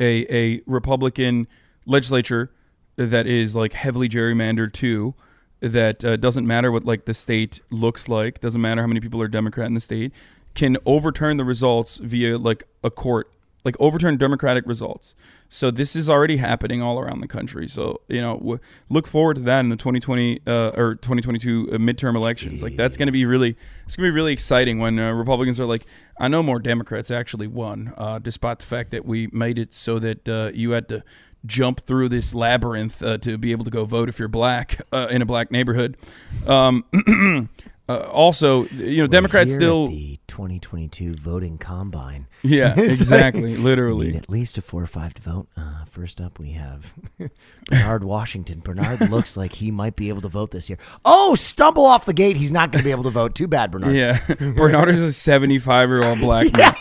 a a Republican legislature that is like heavily gerrymandered too that uh, doesn't matter what like the state looks like doesn't matter how many people are democrat in the state can overturn the results via like a court like overturn democratic results. So this is already happening all around the country. So you know w- look forward to that in the 2020 uh, or 2022 midterm elections. Like that's going to be really it's going to be really exciting when uh, republicans are like i know more democrats actually won uh, despite the fact that we made it so that uh, you had to jump through this labyrinth uh, to be able to go vote if you're black uh, in a black neighborhood. Um, uh, also, you know, Democrats Here still, the 2022 voting combine. yeah, like- exactly, Need literally, at least a four or five to vote. Uh, first up, we have Bernard Washington. Bernard looks like he might be able to vote this year. Oh, stumble off the gate. He's not going to be able to vote. Too bad, Bernard. yeah. Bernard is a 75 year old black man.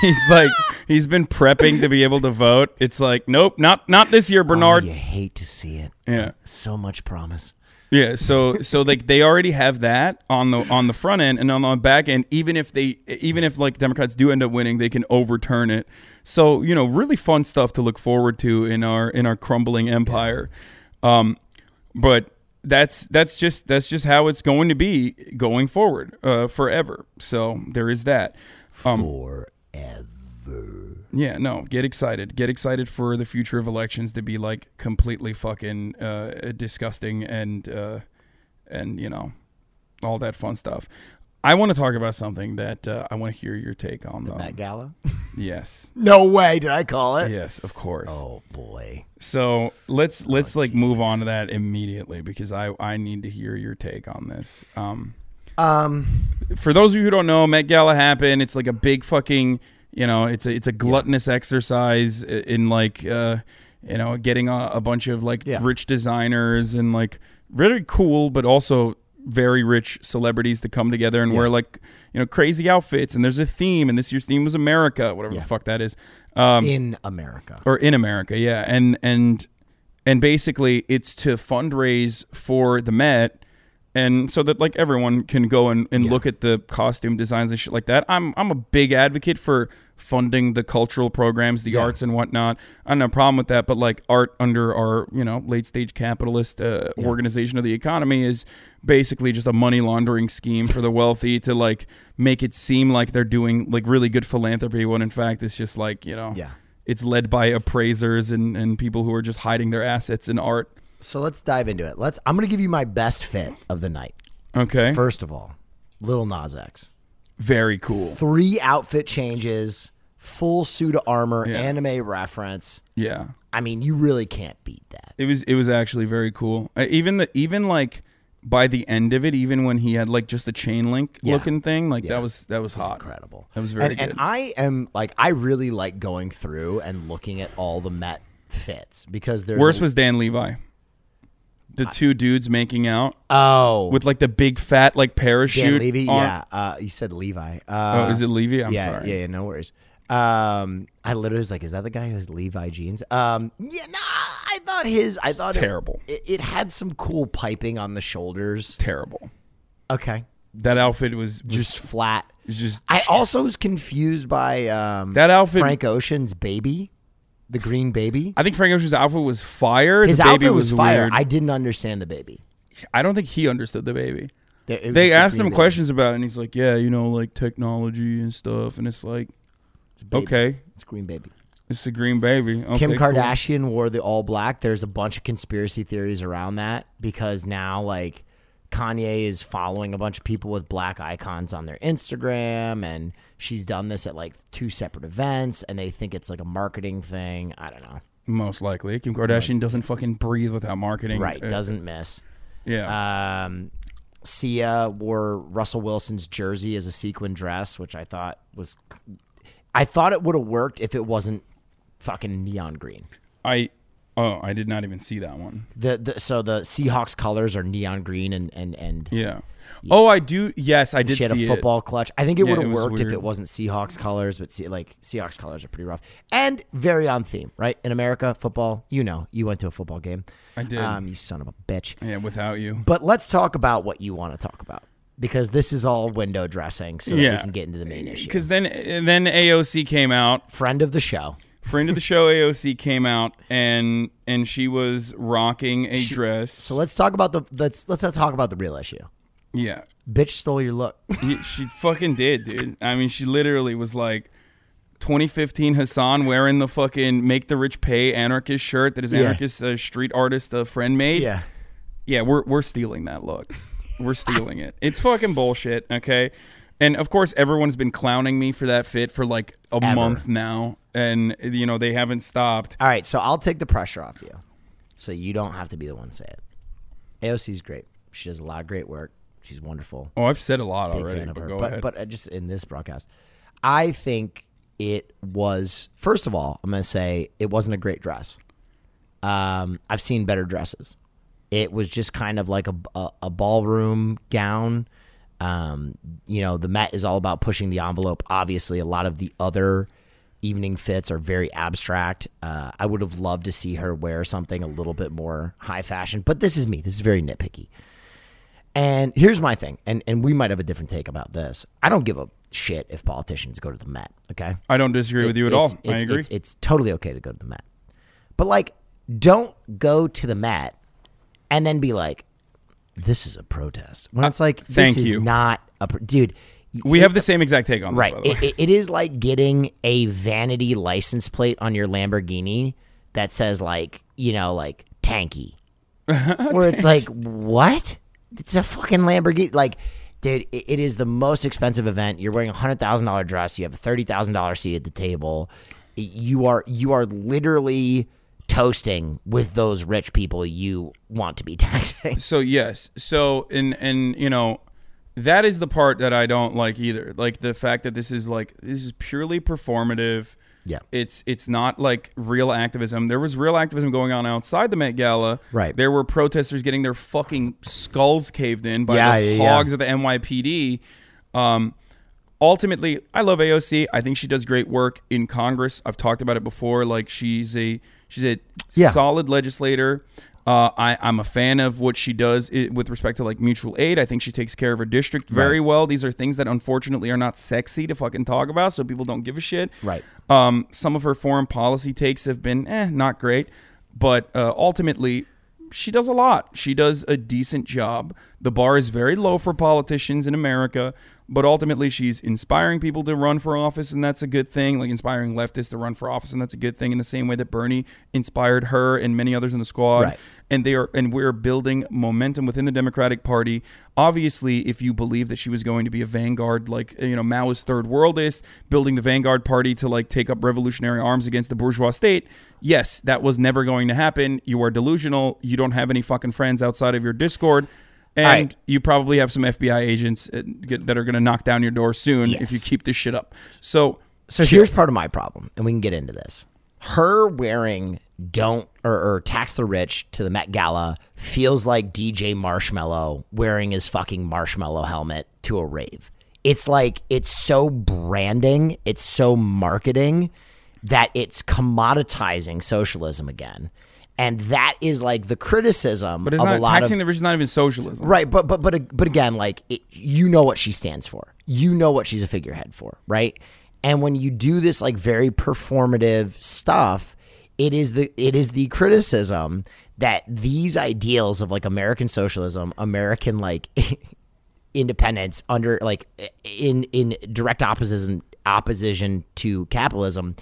He's like he's been prepping to be able to vote. It's like nope, not not this year, Oh, Bernard. you hate to see it. yeah. So much promise. Yeah, so so like they already have that on the on the front end and on the back end. Even if they even if like Democrats do end up winning, they can overturn it. So you know, really fun stuff to look forward to in our in our crumbling empire. Um, but that's that's just that's just how it's going to be going forward uh, forever. So there is that. Um, Forever. Yeah, no, get excited. Get excited for the future of elections to be like completely fucking uh, disgusting and uh, and you know all that fun stuff. I want to talk about something that uh, I want to hear your take on. though. Met Gala? Yes, No way. Did I call it? yes, of course. Oh, boy. So let's let's like move on to that immediately because I I need to hear your take on this. Um, Um, for those of you who don't know, Met Gala happened. It's like a big fucking, you know, it's a it's a gluttonous exercise in like, uh, you know, getting a, a bunch of like Yeah. rich designers and like very cool, but also very rich celebrities to come together and wear like you know crazy outfits. And there's a theme, and this year's theme was America, whatever Yeah. the fuck that is. Um, in America. or in America, yeah, and and and basically it's to fundraise for the Met, and so that like everyone can go and, and look at the costume designs and shit like that. I'm I'm a big advocate for funding the cultural programs, the arts and whatnot. I don't have a problem with that, but like art under our you know late stage capitalist uh, organization of the economy is basically just a money laundering scheme for the wealthy to like make it seem like they're doing like really good philanthropy when in fact it's just like you know Yeah. it's led by appraisers and, and people who are just hiding their assets in art. So let's dive into it. Let's. I'm going to give you my best fit of the night. Okay. First of all, Little Nas X. Very cool. Three outfit changes, full suit of armor, Yeah. anime reference. Yeah. I mean, you really can't beat that. It was it was actually very cool. Uh, even the even like by the end of it, even when he had like just the chain link Yeah. looking thing, like Yeah. that was that was hot. incredible. That was very and, good. And I am like, I really like going through and looking at all the Met fits because there's Worst a- was Dan Levi. The two dudes making out oh with like the big fat like parachute. Dan Levy. on- Yeah, uh, you said Levi. Uh, Oh, is it Levy? I'm yeah, sorry. Yeah, yeah, no worries. Um, I literally was like, "Is that the guy who has Levi jeans?" Um, yeah, nah. I thought his. I thought Terrible. It, it had some cool piping on the shoulders. Terrible. Okay, That outfit was, was just flat. just. I also was confused by um, That outfit- Frank Ocean's baby, the green baby. I think Frank Ocean's outfit was fire. His the baby outfit was, fire. Weird. I didn't understand the baby. I don't think he understood the baby. They, They asked him baby. questions about it, and he's like, "Yeah, you know, like technology and stuff." And it's like, It's okay, it's green baby. it's a green baby. Okay, Kim cool. Kardashian wore the all black. There's a bunch of conspiracy theories around that because now like Kanye is following a bunch of people with black icons on their Instagram and she's done this at like two separate events and they think it's like a marketing thing. I don't know. Most likely, Kim Kardashian doesn't fucking breathe without marketing. Right, Uh, doesn't miss. Yeah. Um Sia wore Russell Wilson's jersey as a sequin dress, which I thought was I thought it would have worked if it wasn't fucking neon green. I. Oh, I did not even see that one. The, the so the Seahawks colors are neon green and and and Yeah. Oh, I do. Yes, I did she had a football clutch. I think it Yeah, would have worked if it wasn't Seahawks colors, but see, like Seahawks colors are pretty rough and very on theme, right? In America, football, you know, you went to a football game. I did. Um, you son of a bitch. Yeah, without you. But let's talk about what you want to talk about because this is all window dressing, so that Yeah. we can get into the main issue. Because then, then AOC came out. Friend of the show, Friend of the show, AOC came out, and and she was rocking a dress. so let's talk about the let's let's talk about the real issue. yeah, Bitch stole your look. He- she fucking did, dude. I mean, she literally was like 2015 Hasan wearing the fucking "Make the Rich Pay" anarchist shirt that his Yeah. anarchist uh, street artist uh, friend made. yeah, yeah, we're we're stealing that look. We're stealing it. It's fucking bullshit. Okay. And of course, everyone's been clowning me for that fit for like a Ever. month now, and you know they haven't stopped. All right, so I'll take the pressure off you, so you don't have to be the one to say it. AOC's great. She does a lot of great work. She's wonderful. Oh, I've said a lot Big already, fan of but her. go but ahead. but uh, just in this broadcast, I think it was. First of all, I'm going to say it wasn't a great dress. Um, I've seen better dresses. It was just kind of like a, a, a ballroom gown. Um, you know, the Met is all about pushing the envelope. Obviously, a lot of the other evening fits are very abstract. Uh, I would have loved to see her wear something a little bit more high fashion, but this is me. This is very nitpicky. And here's my thing, and, and we might have a different take about this. I don't give a shit if politicians go to the Met, okay? I don't disagree with you at all. I agree. It's, it's totally okay to go to the Met. But, like, don't go to the Met and then be like, this is a protest. When uh, it's like, this thank is you. not a. Pro- Dude. we have the same exact take on this, Right. by the way. It, it- it is like getting a vanity license plate on your Lamborghini that says like, you know, like tanky. Where it's like, what? It's a fucking Lamborghini. Like, dude, it, it is the most expensive event. You're wearing a hundred thousand dollar dress. You have a thirty thousand dollar seat at the table. You are you are literally toasting with those rich people you want to be taxing. so yes. So and and you know that is the part that i don't like either. Like the fact that this is like this is purely performative. Yeah. it's it's not like real activism. There was real activism going on outside the met gala. Right. there were protesters getting their fucking skulls caved in by Yeah, the yeah, yeah. hogs of the nypd um ultimately i love aoc i think she does great work in congress. I've talked about it before. Like she's a she's a Yeah. solid legislator uh, I, I'm a fan of what she does i with respect to like mutual aid. I think she takes care of her district very well. These are things that unfortunately are not sexy to fucking talk about, so people don't give a shit. Right. Um, some of her foreign policy takes have been eh, not great, but uh, ultimately, she does a lot. She does a decent job. The bar is very low for politicians in America, but ultimately, she's inspiring people to run for office, and that's a good thing. Like inspiring leftists to run for office, and that's a good thing. In the same way that Bernie inspired her and many others in the squad, Right. and they are and we're building momentum within the Democratic Party. Obviously, if you believe that she was going to be a vanguard, like you know Maoist third worldist, building the vanguard party to like take up revolutionary arms against the bourgeois state, yes, that was never going to happen. You are delusional. You don't have any fucking friends outside of your Discord. And right. you probably have some FBI agents uh, that are going to knock down your door soon if you keep this shit up. So, So here's part of my problem, and we can get into this. her wearing don't or, or tax the rich to the Met Gala feels like DJ Marshmello wearing his fucking marshmallow helmet to a rave. It's like it's so branding, it's so marketing that it's commoditizing socialism again. And that is like the criticism But it's of not a lot taxing of the rich. Is not even socialism. Right, but but but but again, like it, you know what she stands for. You know what she's a figurehead for, right? And when you do this like very performative stuff, it is the it is the criticism that these ideals of like American socialism, American like independence under like in in direct opposition opposition to capitalism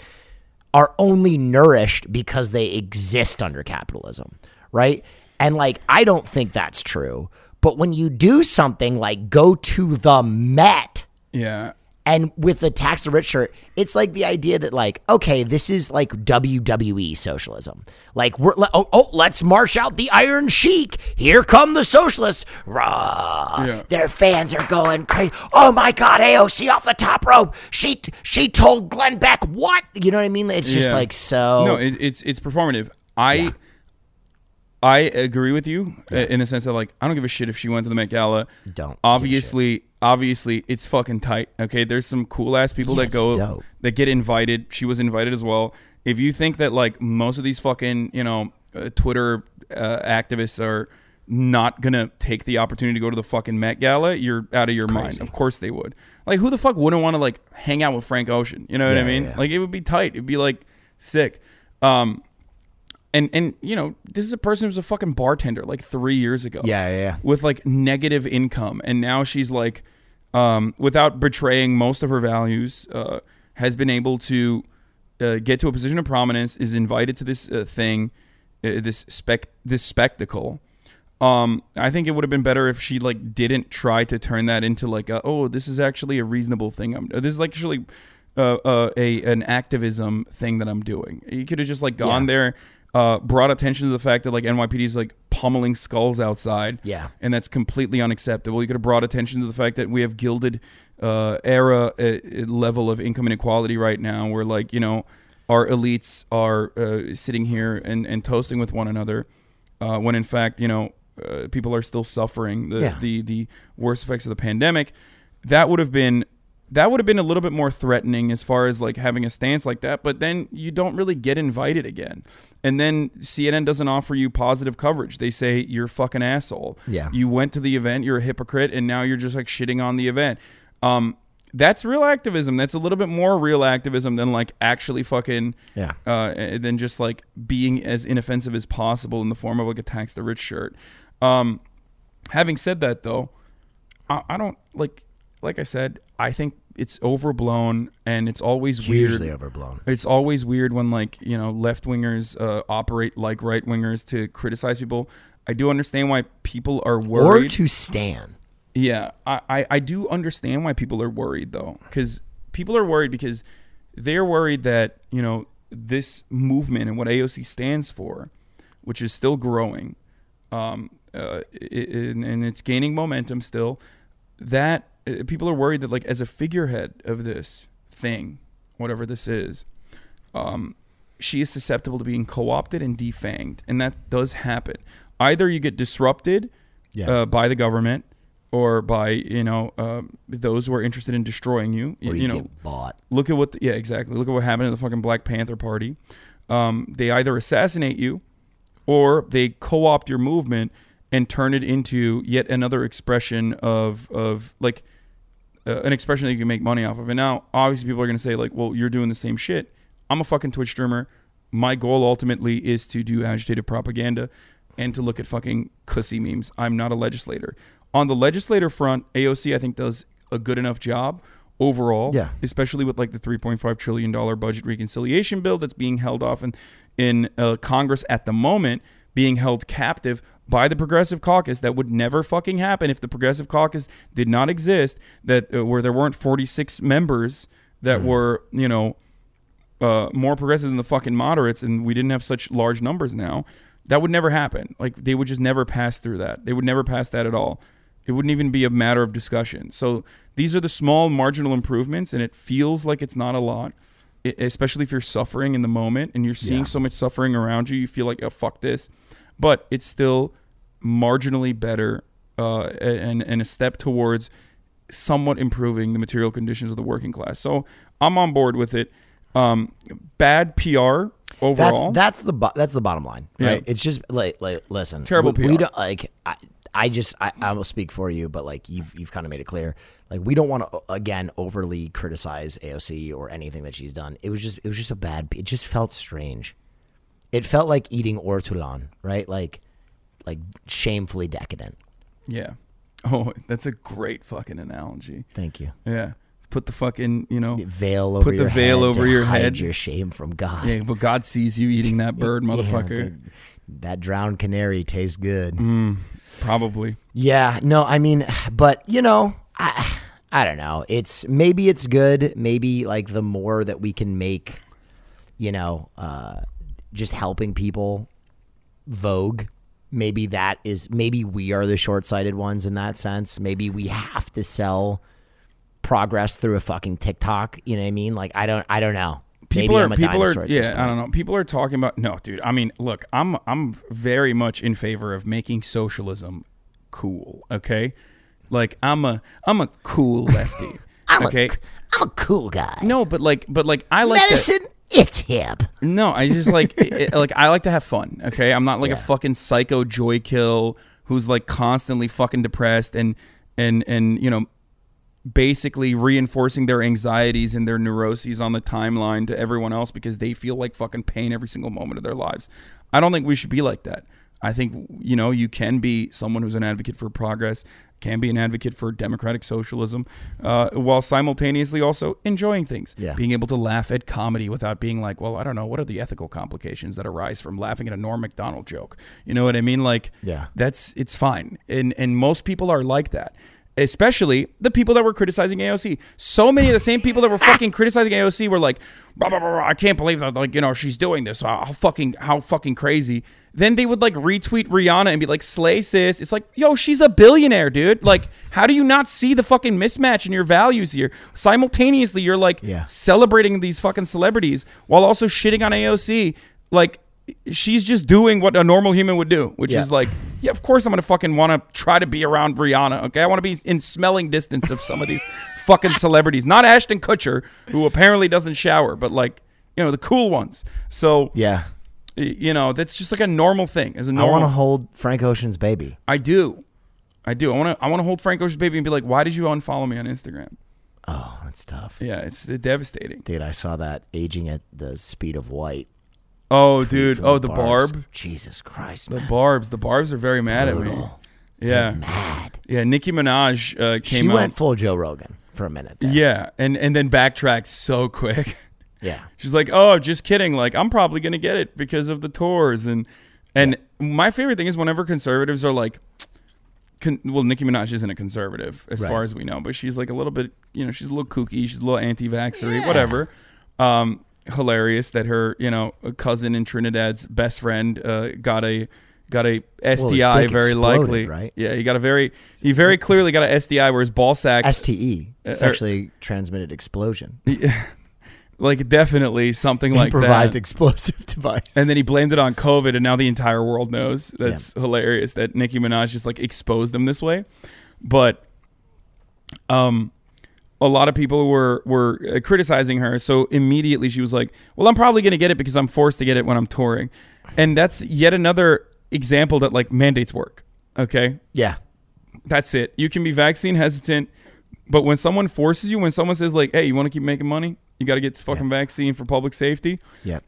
are only nourished because they exist under capitalism, right? And like, I don't think that's true. But when you do something like go to the Met Yeah. And with the tax the rich shirt, it's like the idea that like, okay, this is like WWE socialism. Like we're oh, oh let's march out the Iron Sheik. Here come the socialists. Rah. Yeah. Their fans are going crazy. Oh my God, AOC off the top rope. She she told Glenn Beck what? You know what I mean? It's just Yeah. like so. No, it, it's it's performative. I I agree with you uh in the sense that like I don't give a shit if she went to the Met Gala. Don't Obviously, obviously, it's fucking tight. Okay, there's some cool ass people Yeah, that go dope. that get invited. She was invited as well. If you think that like most of these fucking you know uh, Twitter uh, activists are not gonna take the opportunity to go to the fucking Met Gala, you're out of your mind. Of course they would. Like who the fuck wouldn't want to like hang out with Frank Ocean? You know what I mean? yeah. Like it would be tight. It'd be like sick. Um, and and you know this is a person who was a fucking bartender like three years ago. Yeah, yeah, yeah. With like negative income, and now she's like, um, without betraying most of her values, uh, has been able to uh, get to a position of prominence. Is invited to this uh, thing, uh, this spec, this spectacle. Um, I think it would have been better if she like didn't try to turn that into like, a, oh, this is actually a reasonable thing. I'm this is like actually uh, uh, a an activism thing that I'm doing. You could have just like gone Yeah. there, uh, brought attention to the fact that like NYPD is like pummeling skulls outside. Yeah. and that's completely unacceptable. You could have brought attention to the fact that we have gilded uh, era uh, level of income inequality right now, where like you know our elites are uh, sitting here and, and toasting with one another, uh, when in fact you know uh, people are still suffering the, Yeah. the the worst effects of the pandemic. That would have been that would have been a little bit more threatening as far as like having a stance like that. But then you don't really get invited again, and then CNN doesn't offer you positive coverage. They say you're a fucking asshole. Yeah. you went to the event, you're a hypocrite, and now you're just like shitting on the event. Um, that's real activism. That's a little bit more real activism than like actually fucking Yeah. uh, than just like being as inoffensive as possible in the form of like a tax the rich shirt. Um, having said that, though, I, I don't like like I said. I think it's overblown and it's always Hugely weird. overblown. It's always weird when like you know left wingers uh, operate like right wingers to criticize people. I do understand why people are worried. Or to stand. Yeah, I, I, I do understand why people are worried though, because people are worried because they're worried that you know this movement and what AOC stands for, which is still growing, um, uh, i- i- and, and it's gaining momentum still. That people are worried that like as a figurehead of this thing, whatever this is, um, she is susceptible to being co-opted and defanged, and that does happen. Either you get disrupted Yeah. uh, by the government or by you know um, those who are interested in destroying you. Y- Or you, you, know, get bought. look at what the, yeah exactly. Look at what happened in the fucking Black Panther Party. Um, they either assassinate you or they co-opt your movement and turn it into yet another expression of of like uh, an expression that you can make money off of. And now, obviously, people are going to say like, "Well, you're doing the same shit." I'm a fucking Twitch streamer. My goal ultimately is to do agitated propaganda and to look at fucking cussy memes. I'm not a legislator. On the legislator front, AOC I think does a good enough job overall. Yeah. Especially with like the 3.5 trillion dollar budget reconciliation bill that's being held off in in uh, Congress at the moment, being held captive by the Progressive Caucus. That would never fucking happen if the Progressive Caucus did not exist. That uh, where there weren't 46 members that were you know uh, more progressive than the fucking moderates, and we didn't have such large numbers now, that would never happen. Like they would just never pass through that. They would never pass that at all. It wouldn't even be a matter of discussion. So these are the small marginal improvements, and it feels like it's not a lot. e- especially if you're suffering in the moment and you're seeing Yeah. so much suffering around you, you feel like, oh, fuck this. But it's still marginally better uh, and, and a step towards somewhat improving the material conditions of the working class. So I'm on board with it. Um, bad PR That's overall. that's the bo- that's the bottom line, Yeah. right? It's just like like listen, Terrible we, we PR. don't like I, I just I, I will speak for you, but like you've you've kind of made it clear, like we don't want to again overly criticize AOC or anything that she's done. It was just it was just a bad. It just felt strange. It felt like eating ortolan, right? Like like shamefully decadent. yeah. Oh, that's a great fucking analogy. Thank you. Yeah. Put the fucking, you know, Veil over Put the your veil head over your hide head. your shame from God. yeah, but God sees you eating that bird, motherfucker. the- that drowned canary tastes good. Probably. Yeah, no, I mean, but you know, I I don't know. It's maybe it's good. Maybe like the more that we can make, you know, uh, just helping people vogue. Maybe that is maybe we are the short-sighted ones in that sense. Maybe we have to sell progress through a fucking TikTok. You know what I mean? Like I don't I don't know. People maybe are I'm a people are yeah, I don't know. People are talking about no, dude. I mean, look, I'm I'm very much in favor of making socialism cool, okay? Like I'm a I'm a cool lefty. I'm okay? a, I'm a cool guy. no, but like but like I like to- Medicine, it's hip. No, I just like it, like I like to have fun. Okay, I'm not like a fucking psycho joy kill who's like constantly fucking depressed and and and you know basically reinforcing their anxieties and their neuroses on the timeline to everyone else because they feel like fucking pain every single moment of their lives. I don't think we should be like that. I think you know you can be someone who's an advocate for progress, can be an advocate for democratic socialism, uh, while simultaneously also enjoying things. Yeah. Being able to laugh at comedy without being like, well, I don't know, what are the ethical complications that arise from laughing at a Norm Macdonald joke? You know what I mean? Like, Yeah. that's it's fine, and and most people are like that. Especially the people that were criticizing AOC. So many of the same people that were fucking criticizing AOC were like, "Blah, blah, blah, blah, I can't believe that, like, you know, she's doing this. How fucking, how fucking crazy. Then they would like retweet Rihanna and be like, slay sis. It's like, yo, she's a billionaire, dude. Like, how do you not see the fucking mismatch in your values here? Simultaneously, you're like Yeah. celebrating these fucking celebrities while also shitting on AOC. Like, she's just doing what a normal human would do, which Yeah. is like, yeah, of course I'm gonna fucking want to try to be around Rihanna. Okay, I want to be in smelling distance of some of these fucking celebrities, not Ashton Kutcher, who apparently doesn't shower, but like you know the cool ones. So Yeah. You know that's just like a normal thing. As a I normal, I want to hold Frank Ocean's baby. I do, I do. I want to. I want to hold Frank Ocean's baby and be like, why did you unfollow me on Instagram? Oh, that's tough. Yeah, it's devastating. Dude, I saw that aging at the speed of white. Oh, dude. Oh, the Barb's. barb. Jesus Christ, The barbs. The barbs are very mad at me. Brutal. Yeah, Mad. yeah. Nicki Minaj uh, She came out. went full Joe Rogan for a minute. There. Yeah, and and then backtracked so quick. Yeah. She's like, "Oh, just kidding. Like, I'm probably gonna get it because of the tours." And and my favorite thing is whenever conservatives are like, con- well, Nicki Minaj isn't a conservative as Right. far as we know, but she's like a little bit, you know, she's a little kooky, she's a little anti-vaxxery, whatever. Um, hilarious that her, you know, cousin in Trinidad's best friend uh, got a got a STI dick very likely, right? Yeah, he got a very he very clearly got a STI where his ball sack STE, Uh, sexually transmitted explosion. like definitely something like Improvised that. explosive device. And then he blamed it on COVID, and now the entire world knows. That's hilarious that Nicki Minaj just like exposed them this way. But, um, a lot of people were were uh, criticizing her. So immediately she was like, "Well, I'm probably going to get it because I'm forced to get it when I'm touring," and that's yet another example that like mandates work. Okay, yeah. that's it. You can be vaccine hesitant, but when someone forces you, when someone says like, "Hey, you want to keep making money? You got to get this fucking vaccine for public safety." Yeah.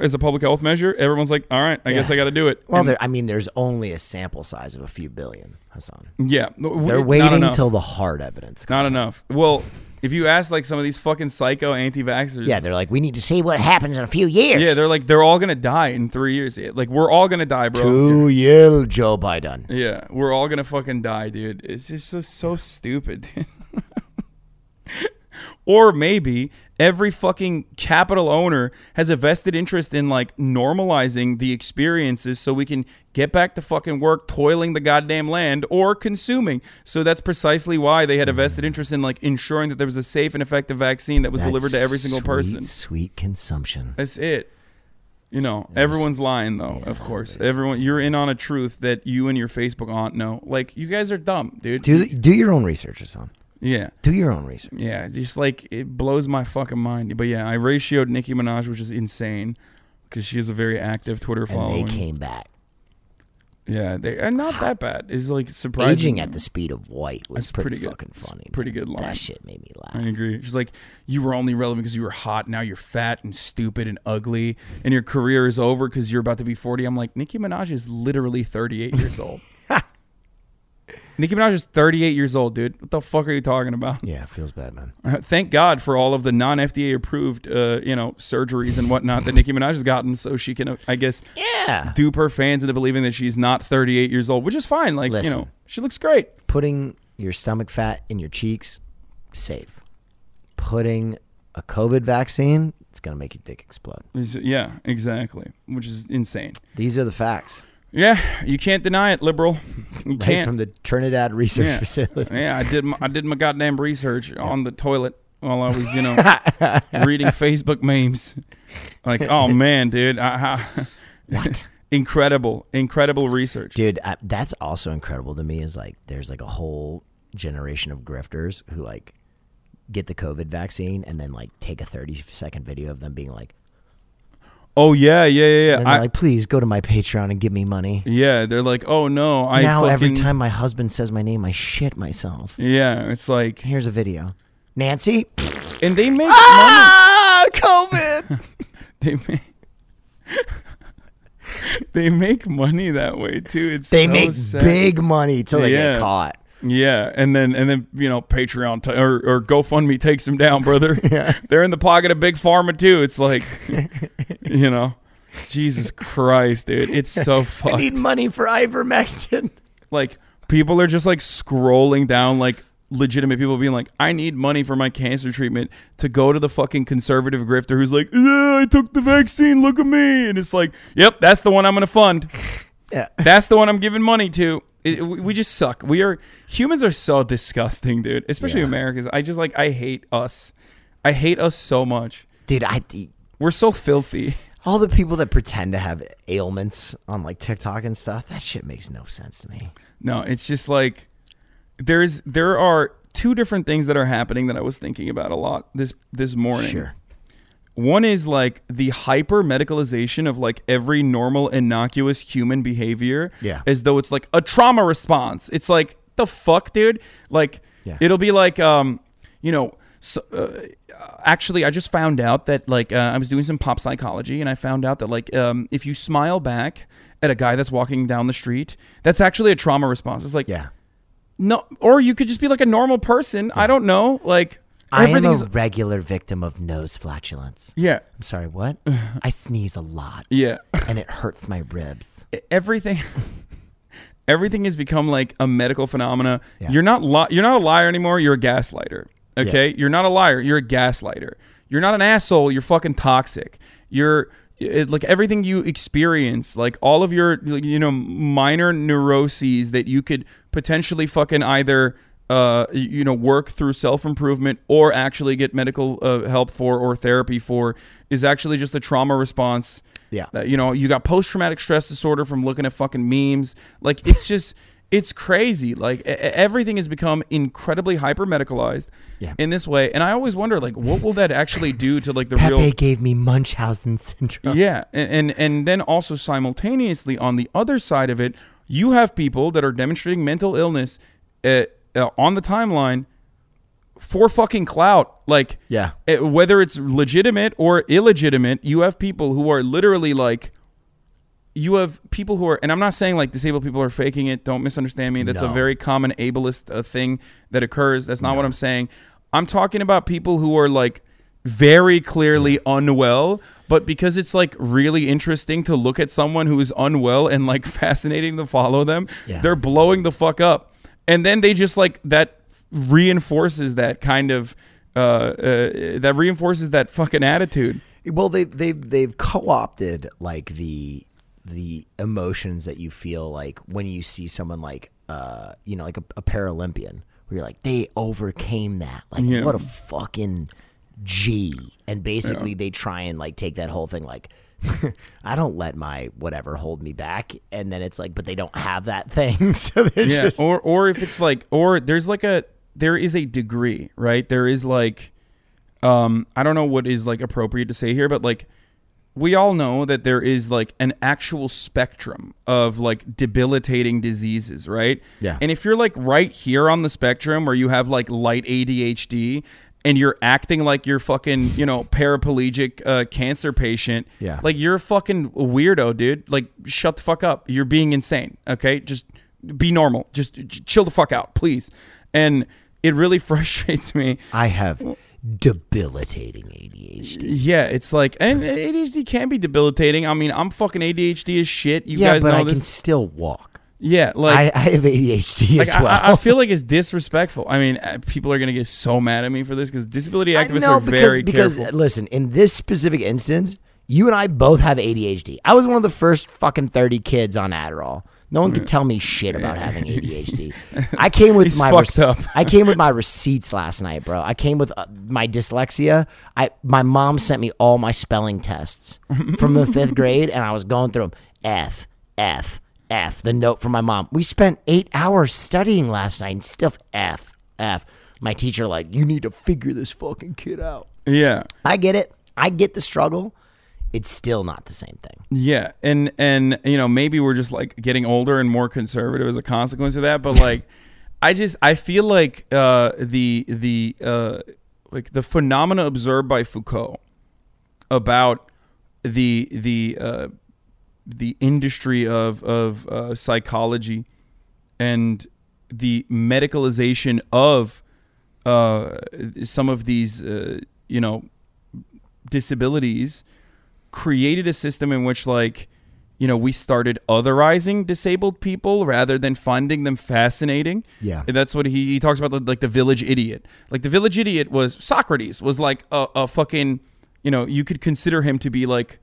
as a public health measure, everyone's like, "All right, I guess I got to do it." Well, there, I mean, there's only a sample size of a few billion, Hasan. yeah, They're waiting until the hard evidence. not comes. enough. Well, if you ask like some of these fucking psycho anti-vaxxers, Yeah, they're like, we need to see what happens in a few years. yeah, they're like they're all gonna die in three years. Yeah, Like we're all gonna die, bro. to you, Joe Biden. Yeah, we're all gonna fucking die, dude. It's just so, so stupid. Or maybe every fucking capital owner has a vested interest in like normalizing the experiences so we can get back to fucking work toiling the goddamn land or consuming. So that's precisely why they had a vested interest in like ensuring that there was a safe and effective vaccine that was That's delivered to every single sweet, person. Sweet consumption. That's it. You know, everyone's lying though, of course. Everyone you're in on a truth that you and your Facebook aunt know. Like you guys are dumb, dude. Do do your own research, son. Yeah. Do your own research. Yeah, just like it blows my fucking mind. But yeah, I ratioed Nicki Minaj, which is insane because she has a very active Twitter And following. they came back. yeah, they and not that bad. It's like surprising. Aging at the speed of white was That's pretty, pretty good. fucking It's funny. pretty man. good line. That shit made me laugh. I agree. She's like, you were only relevant because you were hot. Now you're fat and stupid and ugly, and your career is over because you're about to be 40. I'm like, Nicki Minaj is literally 38 years old. Nicki Minaj is 38 years old, dude. What the fuck are you talking about? Yeah, it feels bad, man. Uh, Thank God for all of the non FDA approved, uh, you know, surgeries and whatnot that Nicki Minaj has gotten, so she can, uh, I guess, Yeah. dupe her fans into believing that she's not 38 years old, which is fine. Like, you know, she looks great. Putting your stomach fat in your cheeks, safe. Putting a COVID vaccine, it's gonna make your dick explode. Is- Yeah, exactly, which is insane. These are the facts. Yeah, you can't deny it, liberal. You Right can't. from the Trinidad Research yeah. Facility. yeah, I did. My, I did my goddamn research on the toilet while I was, you know, reading Facebook memes. Like, oh man, dude, I, I, What? incredible, incredible research. Dude, I, that's also incredible to me. Is like there's like a whole generation of grifters who like get the COVID vaccine and then like take a 30 second video of them being like, Oh yeah, yeah, yeah, and yeah. they're I, like, please go to my Patreon and give me money. yeah, they're like, oh no, I now every time my husband says my name, I shit myself. Yeah, it's like, Here's a video. Nancy. and they make Ah, COVID. money. They make. they make money that way too. It's they so make sad. big money till they Yeah. get caught. Yeah, and then and then you know Patreon t- or or GoFundMe takes them down, brother. yeah, They're in the pocket of big pharma too. It's like, you know, Jesus Christ, dude, it's so I need money for ivermectin. like people are just like scrolling down like legitimate people being like i need money for my cancer treatment to go to the fucking conservative grifter who's like yeah, i took the vaccine look at me and it's like yep that's the one i'm gonna fund Yeah. that's the one i'm giving money to it, we just suck we are humans are so disgusting dude especially Yeah. americans i just like i hate us i hate us so much Dude, I we're so filthy all the people that pretend to have ailments on like TikTok and stuff, that shit makes no sense to me. No, it's just like there's there are two different things that are happening that I was thinking about a lot this this morning. Sure. One is like the hyper medicalization of like every normal innocuous human behavior Yeah. as though it's like a trauma response. It's like the fuck, dude? Like Yeah. it'll be like um you know so, uh, actually I just found out that like uh, I was doing some pop psychology and I found out that like um if you smile back at a guy that's walking down the street, that's actually a trauma response. It's like Yeah. no, or you could just be like a normal person. I don't know. Like I am a regular victim of nose flatulence. yeah, I'm sorry, what? I sneeze a lot yeah. and it hurts my ribs. Everything, everything has become like a medical phenomena. Yeah. You're not li- you're not a liar anymore. You're a gaslighter. Okay, you're not a liar. You're a gaslighter. You're not an asshole. You're fucking toxic. You're it, like everything you experience, like all of your you know minor neuroses that you could potentially fucking either uh you know work through self improvement or actually get medical uh, help for or therapy for is actually just a trauma response. Yeah. That, you know, you got post traumatic stress disorder from looking at fucking memes. Like it's just it's crazy. Like e- everything has become incredibly hyper medicalized Yeah. in this way. And I always wonder like what will that actually do to like the Pepe real gave me Munchausen syndrome. yeah, and, and and then also simultaneously on the other side of it, you have people that are demonstrating mental illness uh, uh, on the timeline for fucking clout. Like, Yeah. uh, whether it's legitimate or illegitimate, you have people who are literally like. You have people who are, and I'm not saying like disabled people are faking it. Don't misunderstand me. That's a very common ableist uh, thing that occurs. That's not what I'm saying. I'm talking about people who are like very clearly unwell, but because it's like really interesting to look at someone who is unwell and like fascinating to follow them, Yeah. they're blowing the fuck up. And then they just like that reinforces that kind of uh, uh, that reinforces that fucking attitude. Well, they they they've co-opted like the the emotions that you feel like when you see someone like uh you know like a, a Paralympian where you're like they overcame that like Yeah. what a fucking G and basically they try and like take that whole thing like I don't let my whatever hold me back. And then it's like but they don't have that thing. So they're yeah just or or if it's like or there's like a there is a degree right? There is like um i don't know what is like appropriate to say here but like we all know that there is like an actual spectrum of like debilitating diseases right? Yeah. and if you're like right here on the spectrum where you have like light adhd and you're acting like you're fucking you know paraplegic uh, cancer patient Yeah. like you're a fucking weirdo dude. Like shut the fuck up. You're being insane okay? Just be normal. Just chill the fuck out please. And it really frustrates me. I have debilitating ADHD. yeah it's like and adhd can be debilitating. I mean i'm fucking adhd as shit. You yeah, guys but know I this. can still walk. Yeah like I, I have ADHD like as I- well. I, I feel like it's disrespectful. I mean, uh, people are gonna get so mad at me for this because disability activists know, are very because, careful. Because listen, in this specific instance, you and I both have ADHD. I was one of the first fucking thirty kids on Adderall. No one could tell me shit about having ADHD. I came with He's my fucked up. I came with my receipts last night, bro. I came with uh, my dyslexia. I my mom sent me all my spelling tests from the fifth grade, and I was going through them. F F F. The note from my mom. We spent eight hours studying last night, and still F F. My teacher like, you need to figure this fucking kid out. yeah, I get it. I get the struggle. It's still not the same thing. Yeah, and and you know maybe we're just like getting older and more conservative as a consequence of that. But like, I just I feel like uh, the the uh, like the phenomena observed by Foucault about the the uh, the industry of of uh, psychology and the medicalization of uh, some of these uh, you know disabilities created a system in which like you know we started otherizing disabled people rather than finding them fascinating Yeah. And that's what he, he talks about like the village idiot like the village idiot was socrates was like a, a fucking you know you could consider him to be like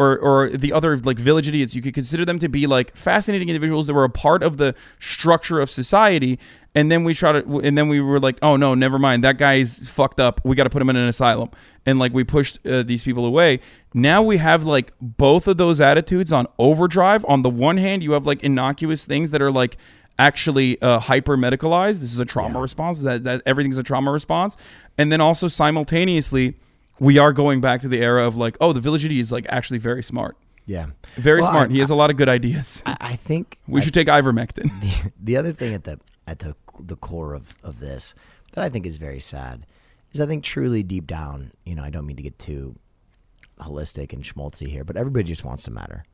or or the other like village idiots you could consider them to be like fascinating individuals that were a part of the structure of society. And then we try to and then we were like oh no never mind. That guy's fucked up. We got to put him in an asylum. And like we pushed uh, these people away. Now we have like both of those attitudes on overdrive. On the one hand you have like innocuous things that are like actually uh, hyper medicalized. This is a trauma response. That, that everything's a trauma response. And then also simultaneously we are going back to the era of like oh the village idiot is like actually very smart Yeah. very Well, smart I- he has a lot of good ideas I, I think we I- should take ivermectin the other thing at the at the the core of, of this that I think is very sad is I think truly deep down, you know, I don't mean to get too holistic and schmaltzy here, but everybody just wants to matter.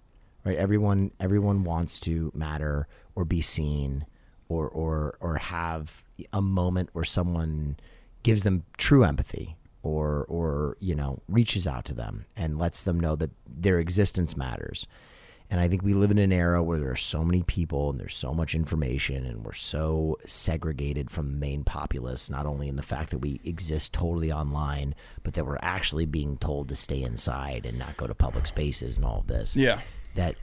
Right? Everyone everyone wants to matter or be seen or or or have a moment where someone gives them true empathy or or you know reaches out to them and lets them know that their existence matters. And I think we live in an era where there are so many people and there's so much information and we're so segregated from the main populace, not only in the fact that we exist totally online, but that we're actually being told to stay inside and not go to public spaces and all of this. Yeah. That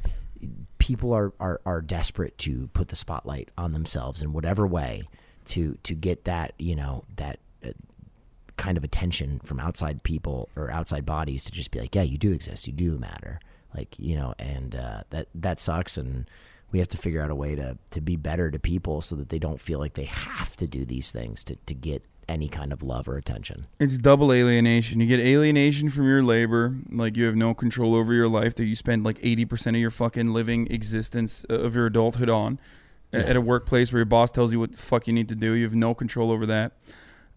people are, are, are desperate to put the spotlight on themselves in whatever way to to get that, you know, that uh, kind of attention from outside people or outside bodies to just be like, yeah, you do exist, you do matter, like you know, and uh, that that sucks, and we have to figure out a way to to be better to people so that they don't feel like they have to do these things to to get any kind of love or attention. It's double alienation. You get alienation from your labor, like you have no control over your life that you spend like 80% of your fucking living existence uh, of your adulthood on a- at a workplace where your boss tells you what the fuck you need to do. You have no control over that.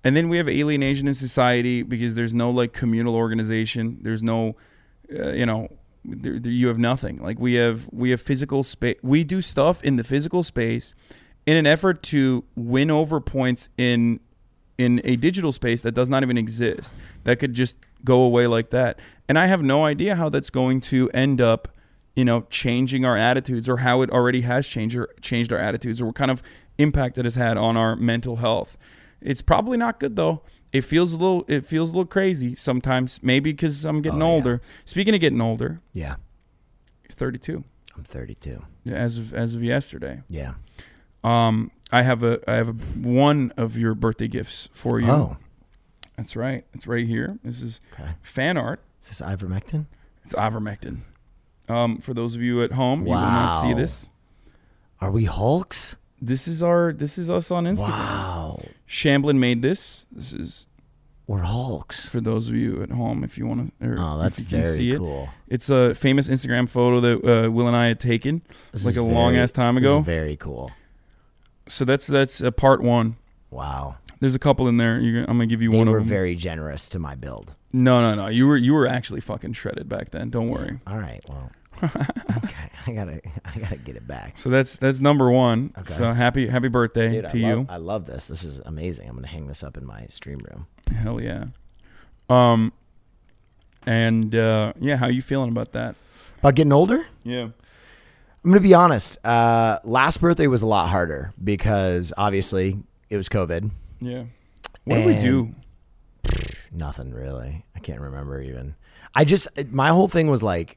And then we have alienation in society because there's no like communal organization. There's no, uh, you know, there, there- you have nothing. Like we have we have physical space. We do stuff in the physical space in an effort to win over points in in a digital space that does not even exist that could just go away like that and i have no idea how that's going to end up you know changing our attitudes or how it already has changed or changed our attitudes or what kind of impact it has had on our mental health it's probably not good though it feels a little it feels a little crazy sometimes. Maybe because I'm getting Oh, yeah. older. Speaking of getting older, Yeah. you're 32 I'm 32. yeah, as of as of yesterday. Yeah. Um, I have a I have a, one of your birthday gifts for you. Oh. That's right. It's right here. This is Okay. fan art. Is this ivermectin? It's ivermectin. Um, for those of you at home, you will not see this. Are we Hulks? This is our this is us on Instagram. Wow. Shamblin made this. This is We're Hulks. for those of you at home if you want to. Oh, that's you can see very it. cool. It's a famous Instagram photo that uh, Will and I had taken This like a long ass time this is ago. very cool. So that's that's a part one. Wow. There's a couple in there. You're, I'm gonna give you They one were of them. very generous to my build. no, no, no. You were you were actually fucking shredded back then. Don't worry. All right. Well. Okay. I gotta. I gotta get it back. So that's that's number one. Okay. So happy happy birthday Dude, to I you. love, I love this. This is amazing. I'm gonna hang this up in my stream room. Hell yeah. Um, and uh, yeah, how you feeling about that? About getting older? Yeah. I'm gonna be honest. Uh, last birthday was a lot harder because obviously it was COVID. Yeah. What do we And- do? Nothing really. I can't remember even. I just my whole thing was like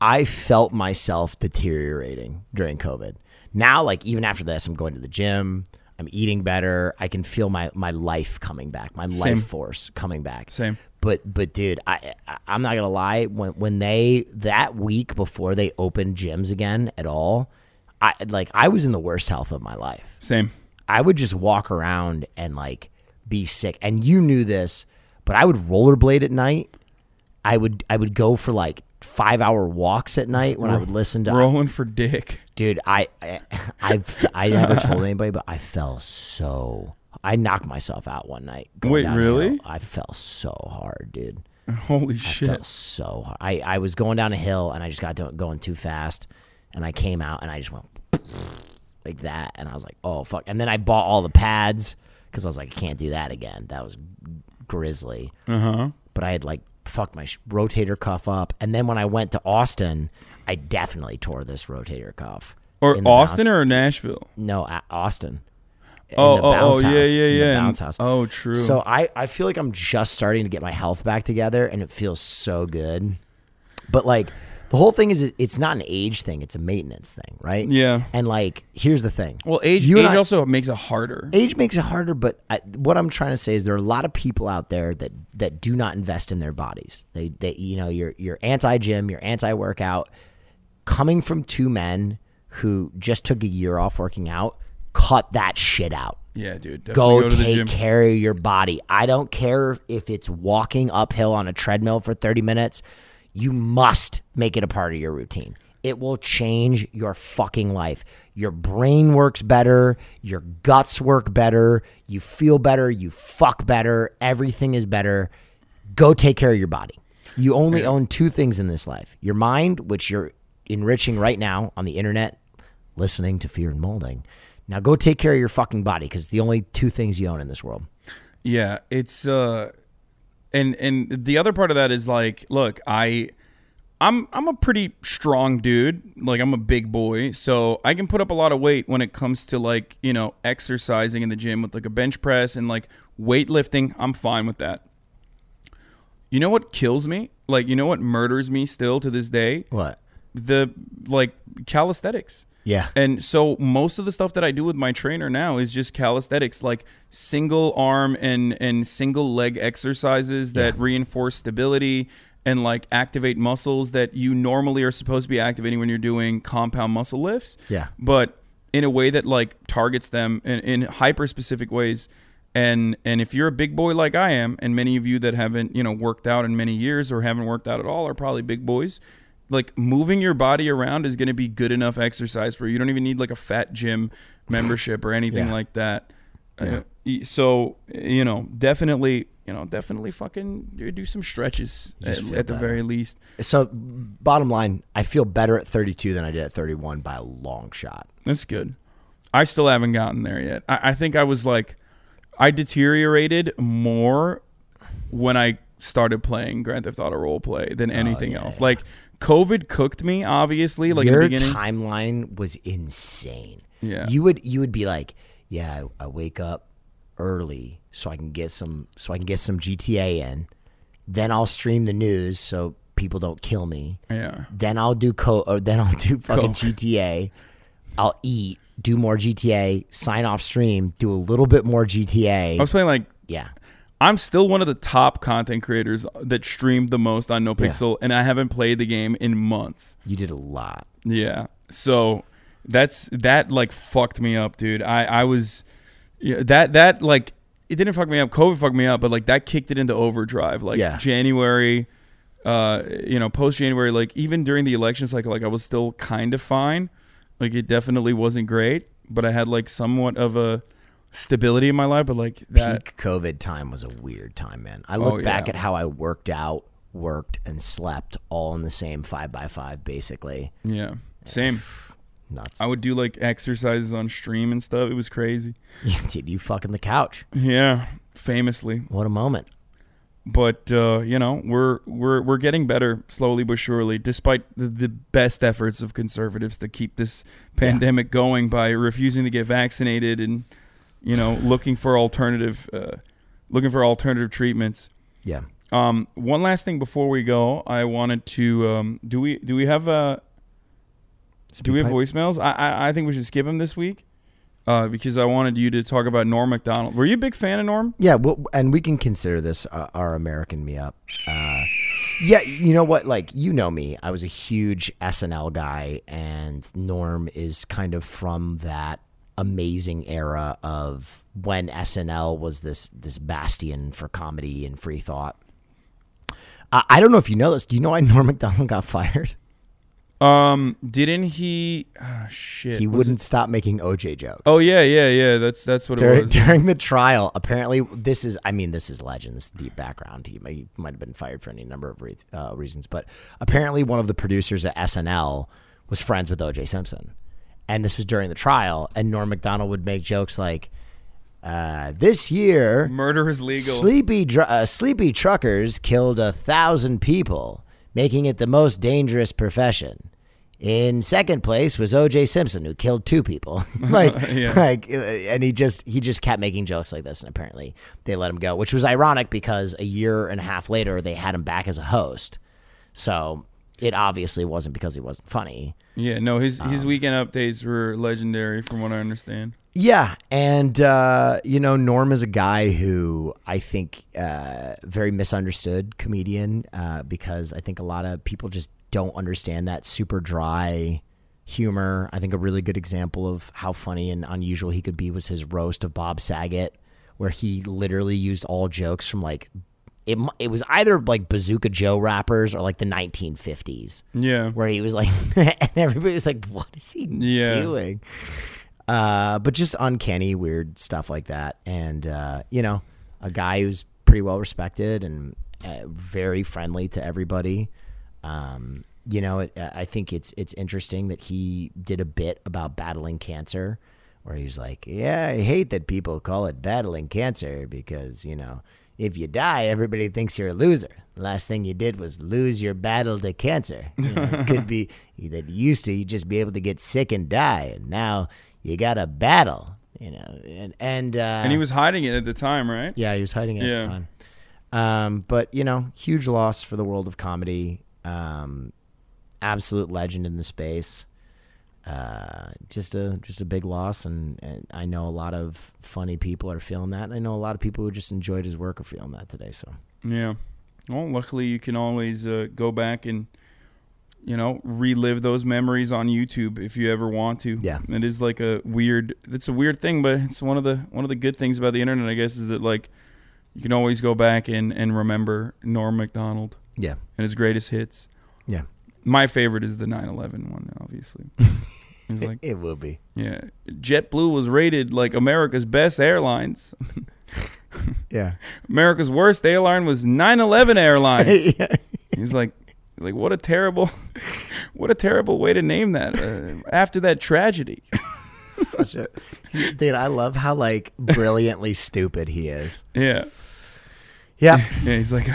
I felt myself deteriorating during COVID. Now like even after this I'm going to the gym, I'm eating better, I can feel my my life coming back, my Same. life force coming back. Same. But but dude, I, I I'm not going to lie when when they that week before they opened gyms again at all, I like I was in the worst health of my life. Same. I would just walk around and like be sick. And you knew this, but I would rollerblade at night. I would I would go for like five hour walks at night when I would listen to Rolling for dick. dude. I I I've, I never told anybody, but I fell so. I knocked myself out one night. going Wait, really? hill. I fell so hard, dude. Holy I shit. felt so hard. I, I was going down a hill and I just got to, going too fast, and I came out and I just went like that, and I was like, oh fuck. And then I bought all the pads because I was like, I can't do that again. That was grisly. Uh huh. But I had like fucked my rotator cuff up, and then when I went to Austin, I definitely tore this rotator cuff. Or Austin bounce- or Nashville? no Austin. In Oh, the oh, oh, bounce yeah, house, yeah, yeah. bounce house. Oh, true. So I, I feel like I'm just starting to get my health back together, and it feels so good. But like the whole thing is, it's not an age thing; it's a maintenance thing, right? Yeah. And like, here's the thing. Well, age You age I- also makes it harder. age makes it harder. But I, what I'm trying to say is there are a lot of people out there that that do not invest in their bodies. They, they, you know, you're you're anti gym, you're anti workout. Coming from two men who just took a year off working out, cut that shit out Yeah, dude. Go, go, take care of your body. I don't care if it's walking uphill on a treadmill for 30 minutes. You must make it a part of your routine. It will change your fucking life. Your brain works better, your guts work better, you feel better, you fuck better, everything is better. Go take care of your body. You only own two things in this life your mind, which you're enriching right now on the internet, listening to Fear and Malding. Now go take care of your fucking body because it's the only two things you own in this world. Yeah, it's uh and and the other part of that is like, look, I I'm I'm a pretty strong dude. Like I'm a big boy, so I can put up a lot of weight when it comes to like, you know, exercising in the gym with like a bench press and like weightlifting. I'm fine with that. You know what kills me? Like, you know what murders me still to this day? What? The like calisthenics. Yeah. And so most of the stuff that I do with my trainer now is just calisthenics, like single arm and and single leg exercises that reinforce stability and like activate muscles that you normally are supposed to be activating when you're doing compound muscle lifts. Yeah. But in a way that like targets them in, in hyper specific ways. And and if you're a big boy like I am, and many of you that haven't, you know, worked out in many years or haven't worked out at all are probably big boys like moving your body around is going to be good enough exercise for you. You don't even need like a fat gym membership or anything Yeah. like that. Uh, so you know, definitely, you know, definitely fucking do- some stretches at, at the very least. So, bottom line, I feel better at 32 than I did at 31 by a long shot. That's good. I still haven't gotten there yet. I, I think I was like, I deteriorated more when I started playing Grand Theft Auto role play than anything else. Like COVID cooked me, obviously. Like Your in the beginning. timeline was insane. Yeah. You would you would be like, yeah, I, I wake up, early so I can get some so I can get some GTA in. Then I'll stream the news so people don't kill me. Yeah. Then I'll do co or then I'll do fucking Coke. GTA. I'll eat, do more GTA, sign off stream, do a little bit more GTA. I was playing like yeah. I'm still one of the top content creators that streamed the most on NoPixel, and I haven't played the game in months. You did a lot. Yeah. So that's that like fucked me up, dude. I I was yeah, that that like it didn't fuck me up. COVID fucked me up, but like that kicked it into overdrive. Like Yeah. January, uh, you know, post January, like even during the election cycle, like I was still kind of fine. Like it definitely wasn't great, but I had like somewhat of a stability in my life. But like that, Peak COVID time was a weird time, man. I look Oh, back yeah. at how I worked out, worked, and slept all in the same five by five, basically. yeah, same. Nuts. I would do like exercises on stream and stuff. It was crazy. Dude, you fucking the couch. Yeah, famously. What a moment. but uh, you know we're we're we're getting better slowly but surely, despite the, the best efforts of conservatives to keep this pandemic going by refusing to get vaccinated and you know looking for alternative uh, looking for alternative treatments. Yeah. Um, one last thing before we go, I wanted to um, do we do we have uh do we have pipe? voicemails? I, I I think we should skip them this week. Uh, because I wanted you to talk about Norm Macdonald. Were you a big fan of Norm? Yeah, well, and we can consider this uh, our American me up. Uh, yeah, you know what? Like, you know me. I was a huge SNL guy, and Norm is kind of from that amazing era of when SNL was this this bastion for comedy and free thought. Uh, I don't know if you know this. Do you know why Norm Macdonald got fired? Um, didn't he? ah, shit. He was wouldn't it- stop making OJ jokes. Oh yeah, yeah, yeah. That's that's what it during, was. during the trial, apparently, this is, I mean, this is legend. This is deep background. He, he might have been fired for any number of re- uh, reasons, but apparently, one of the producers at SNL was friends with OJ Simpson. And this was during the trial, and Norm Macdonald would make jokes like, uh, this year, Murder is legal. Sleepy, dr- uh, sleepy truckers killed a thousand people, making it the most dangerous profession. In second place was O.J. Simpson, who killed two people. like, Yeah. like, uh, and he just he just kept making jokes like this, and apparently they let him go, which was ironic because a year and a half later they had him back as a host. So it obviously wasn't because he wasn't funny. Yeah, no, his his Um, weekend updates were legendary, from what I understand. Yeah, and uh, you know, Norm is a guy who I think uh, very misunderstood comedian uh, because I think a lot of people just don't understand that super dry humor. I think a really good example of how funny and unusual he could be was his roast of Bob Saget, where he literally used all jokes from like it. It was either like Bazooka Joe wrappers or like the 1950s Yeah, where he was like, and everybody was like, "What is he Yeah. doing?" Uh, but just uncanny, weird stuff like that, and uh, you know, a guy who's pretty well respected and uh, very friendly to everybody. Um, you know, it, I think it's it's interesting that he did a bit about battling cancer, where he's like, "Yeah, I hate that people call it battling cancer because you know." If you die, everybody thinks you're a loser. The last thing you did was lose your battle to cancer. You know, it could be that used to you just be able to get sick and die, and now you got a battle. You know, and and uh, and he was hiding it at the time, right? yeah, he was hiding it at the time. Um, but you know, huge loss for the world of comedy. Um, absolute legend in the space. Uh, just a just a big loss, and, and I know a lot of funny people are feeling that, and I know a lot of people who just enjoyed his work are feeling that today. So Yeah. Well, luckily you can always uh, go back and you know relive those memories on YouTube if you ever want to. Yeah. It is like a weird. It's a weird thing, but it's one of the one of the good things about the internet, I guess, is that like you can always go back and and remember Norm Macdonald yeah, and his greatest hits. yeah, My favorite is the 9/11 one, obviously. It's like it will be. yeah, JetBlue was rated like America's best airlines. Yeah, America's worst airline was 9/11 Airlines. He's like, like what a terrible, what a terrible way to name that uh, after that tragedy. such a dude. I love how like brilliantly stupid he is. Yeah, Yeah, yeah. He's like,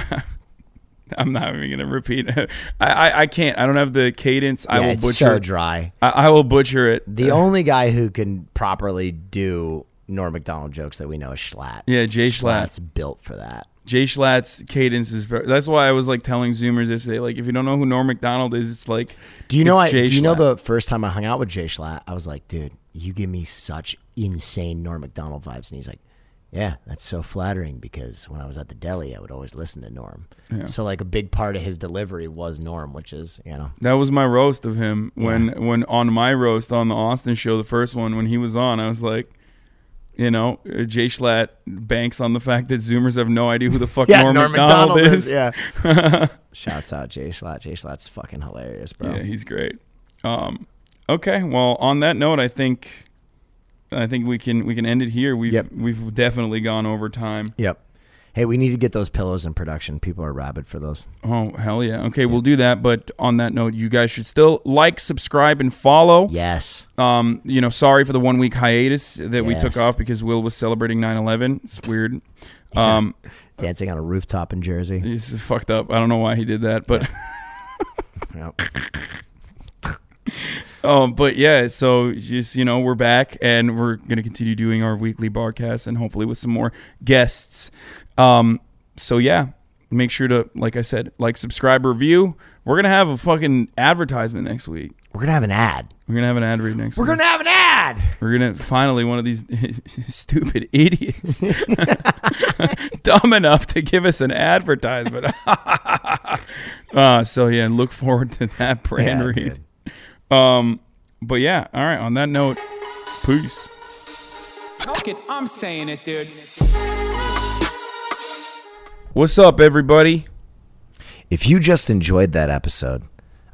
I'm not even gonna repeat. it. I, I, I can't. I don't have the cadence. I yeah, will it's butcher. so dry. I, I will butcher it. The only guy who can properly do Norm Macdonald jokes that we know is Schlatt. Yeah, Jay Schlatt. Schlatt's built for that. Jay Schlatt's cadence is very, that's why I was like telling Zoomers yesterday, like if you don't know who Norm Macdonald is, it's like Do you know? I, Jay do you know the first time I hung out with Jay Schlatt, I was like, dude, you give me such insane Norm Macdonald vibes, and he's like, yeah, that's so flattering because when I was at the deli, I would always listen to Norm. So like a big part of his delivery was Norm, which is you know That was my roast of him when when on my roast on the Austin show, the first one when he was on, I was like, you know, uh, Jay Schlatt banks on the fact that Zoomers have no idea who the fuck Norm, Macdonald, is. Yeah. Shouts out Jay Schlatt. Jay Schlatt's fucking hilarious, bro. Yeah, he's great. Um, okay, well, on that note, I think I think we can we can end it here. We've Yep. we've definitely gone over time. Yep. Hey, we need to get those pillows in production. People are rabid for those. Oh hell yeah! Okay, we'll do that. But on that note, you guys should still like, subscribe, and follow. Yes. Um, you know, sorry for the one week hiatus that we took off because Will was celebrating 9/11. It's weird. Um, Dancing on a rooftop in Jersey. he's fucked up. I don't know why he did that, but Yep. Um, but yeah. So just you know, we're back and we're gonna continue doing our weekly barcast and hopefully with some more guests. Um, so yeah, make sure to like I said, like, subscribe, review. We're gonna have a fucking advertisement next week. We're gonna have an ad. We're gonna have an ad read next week. We're week. gonna have an ad. We're gonna finally one of these stupid idiots dumb enough to give us an advertisement. uh, so yeah, look forward to that brand Yeah, read. Um, but yeah, all right. On that note, peace. Fuck it, I'm saying it, dude. What's up, everybody? If you just enjoyed that episode,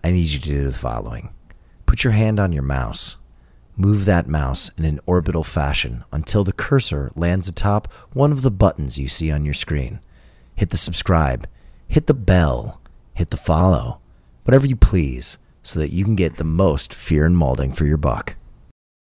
I need you to do the following. Put your hand on your mouse. Move that mouse in an orbital fashion until the cursor lands atop one of the buttons you see on your screen. Hit the subscribe, hit the bell, hit the follow, whatever you please, so that you can get the most Fear and Malding for your buck.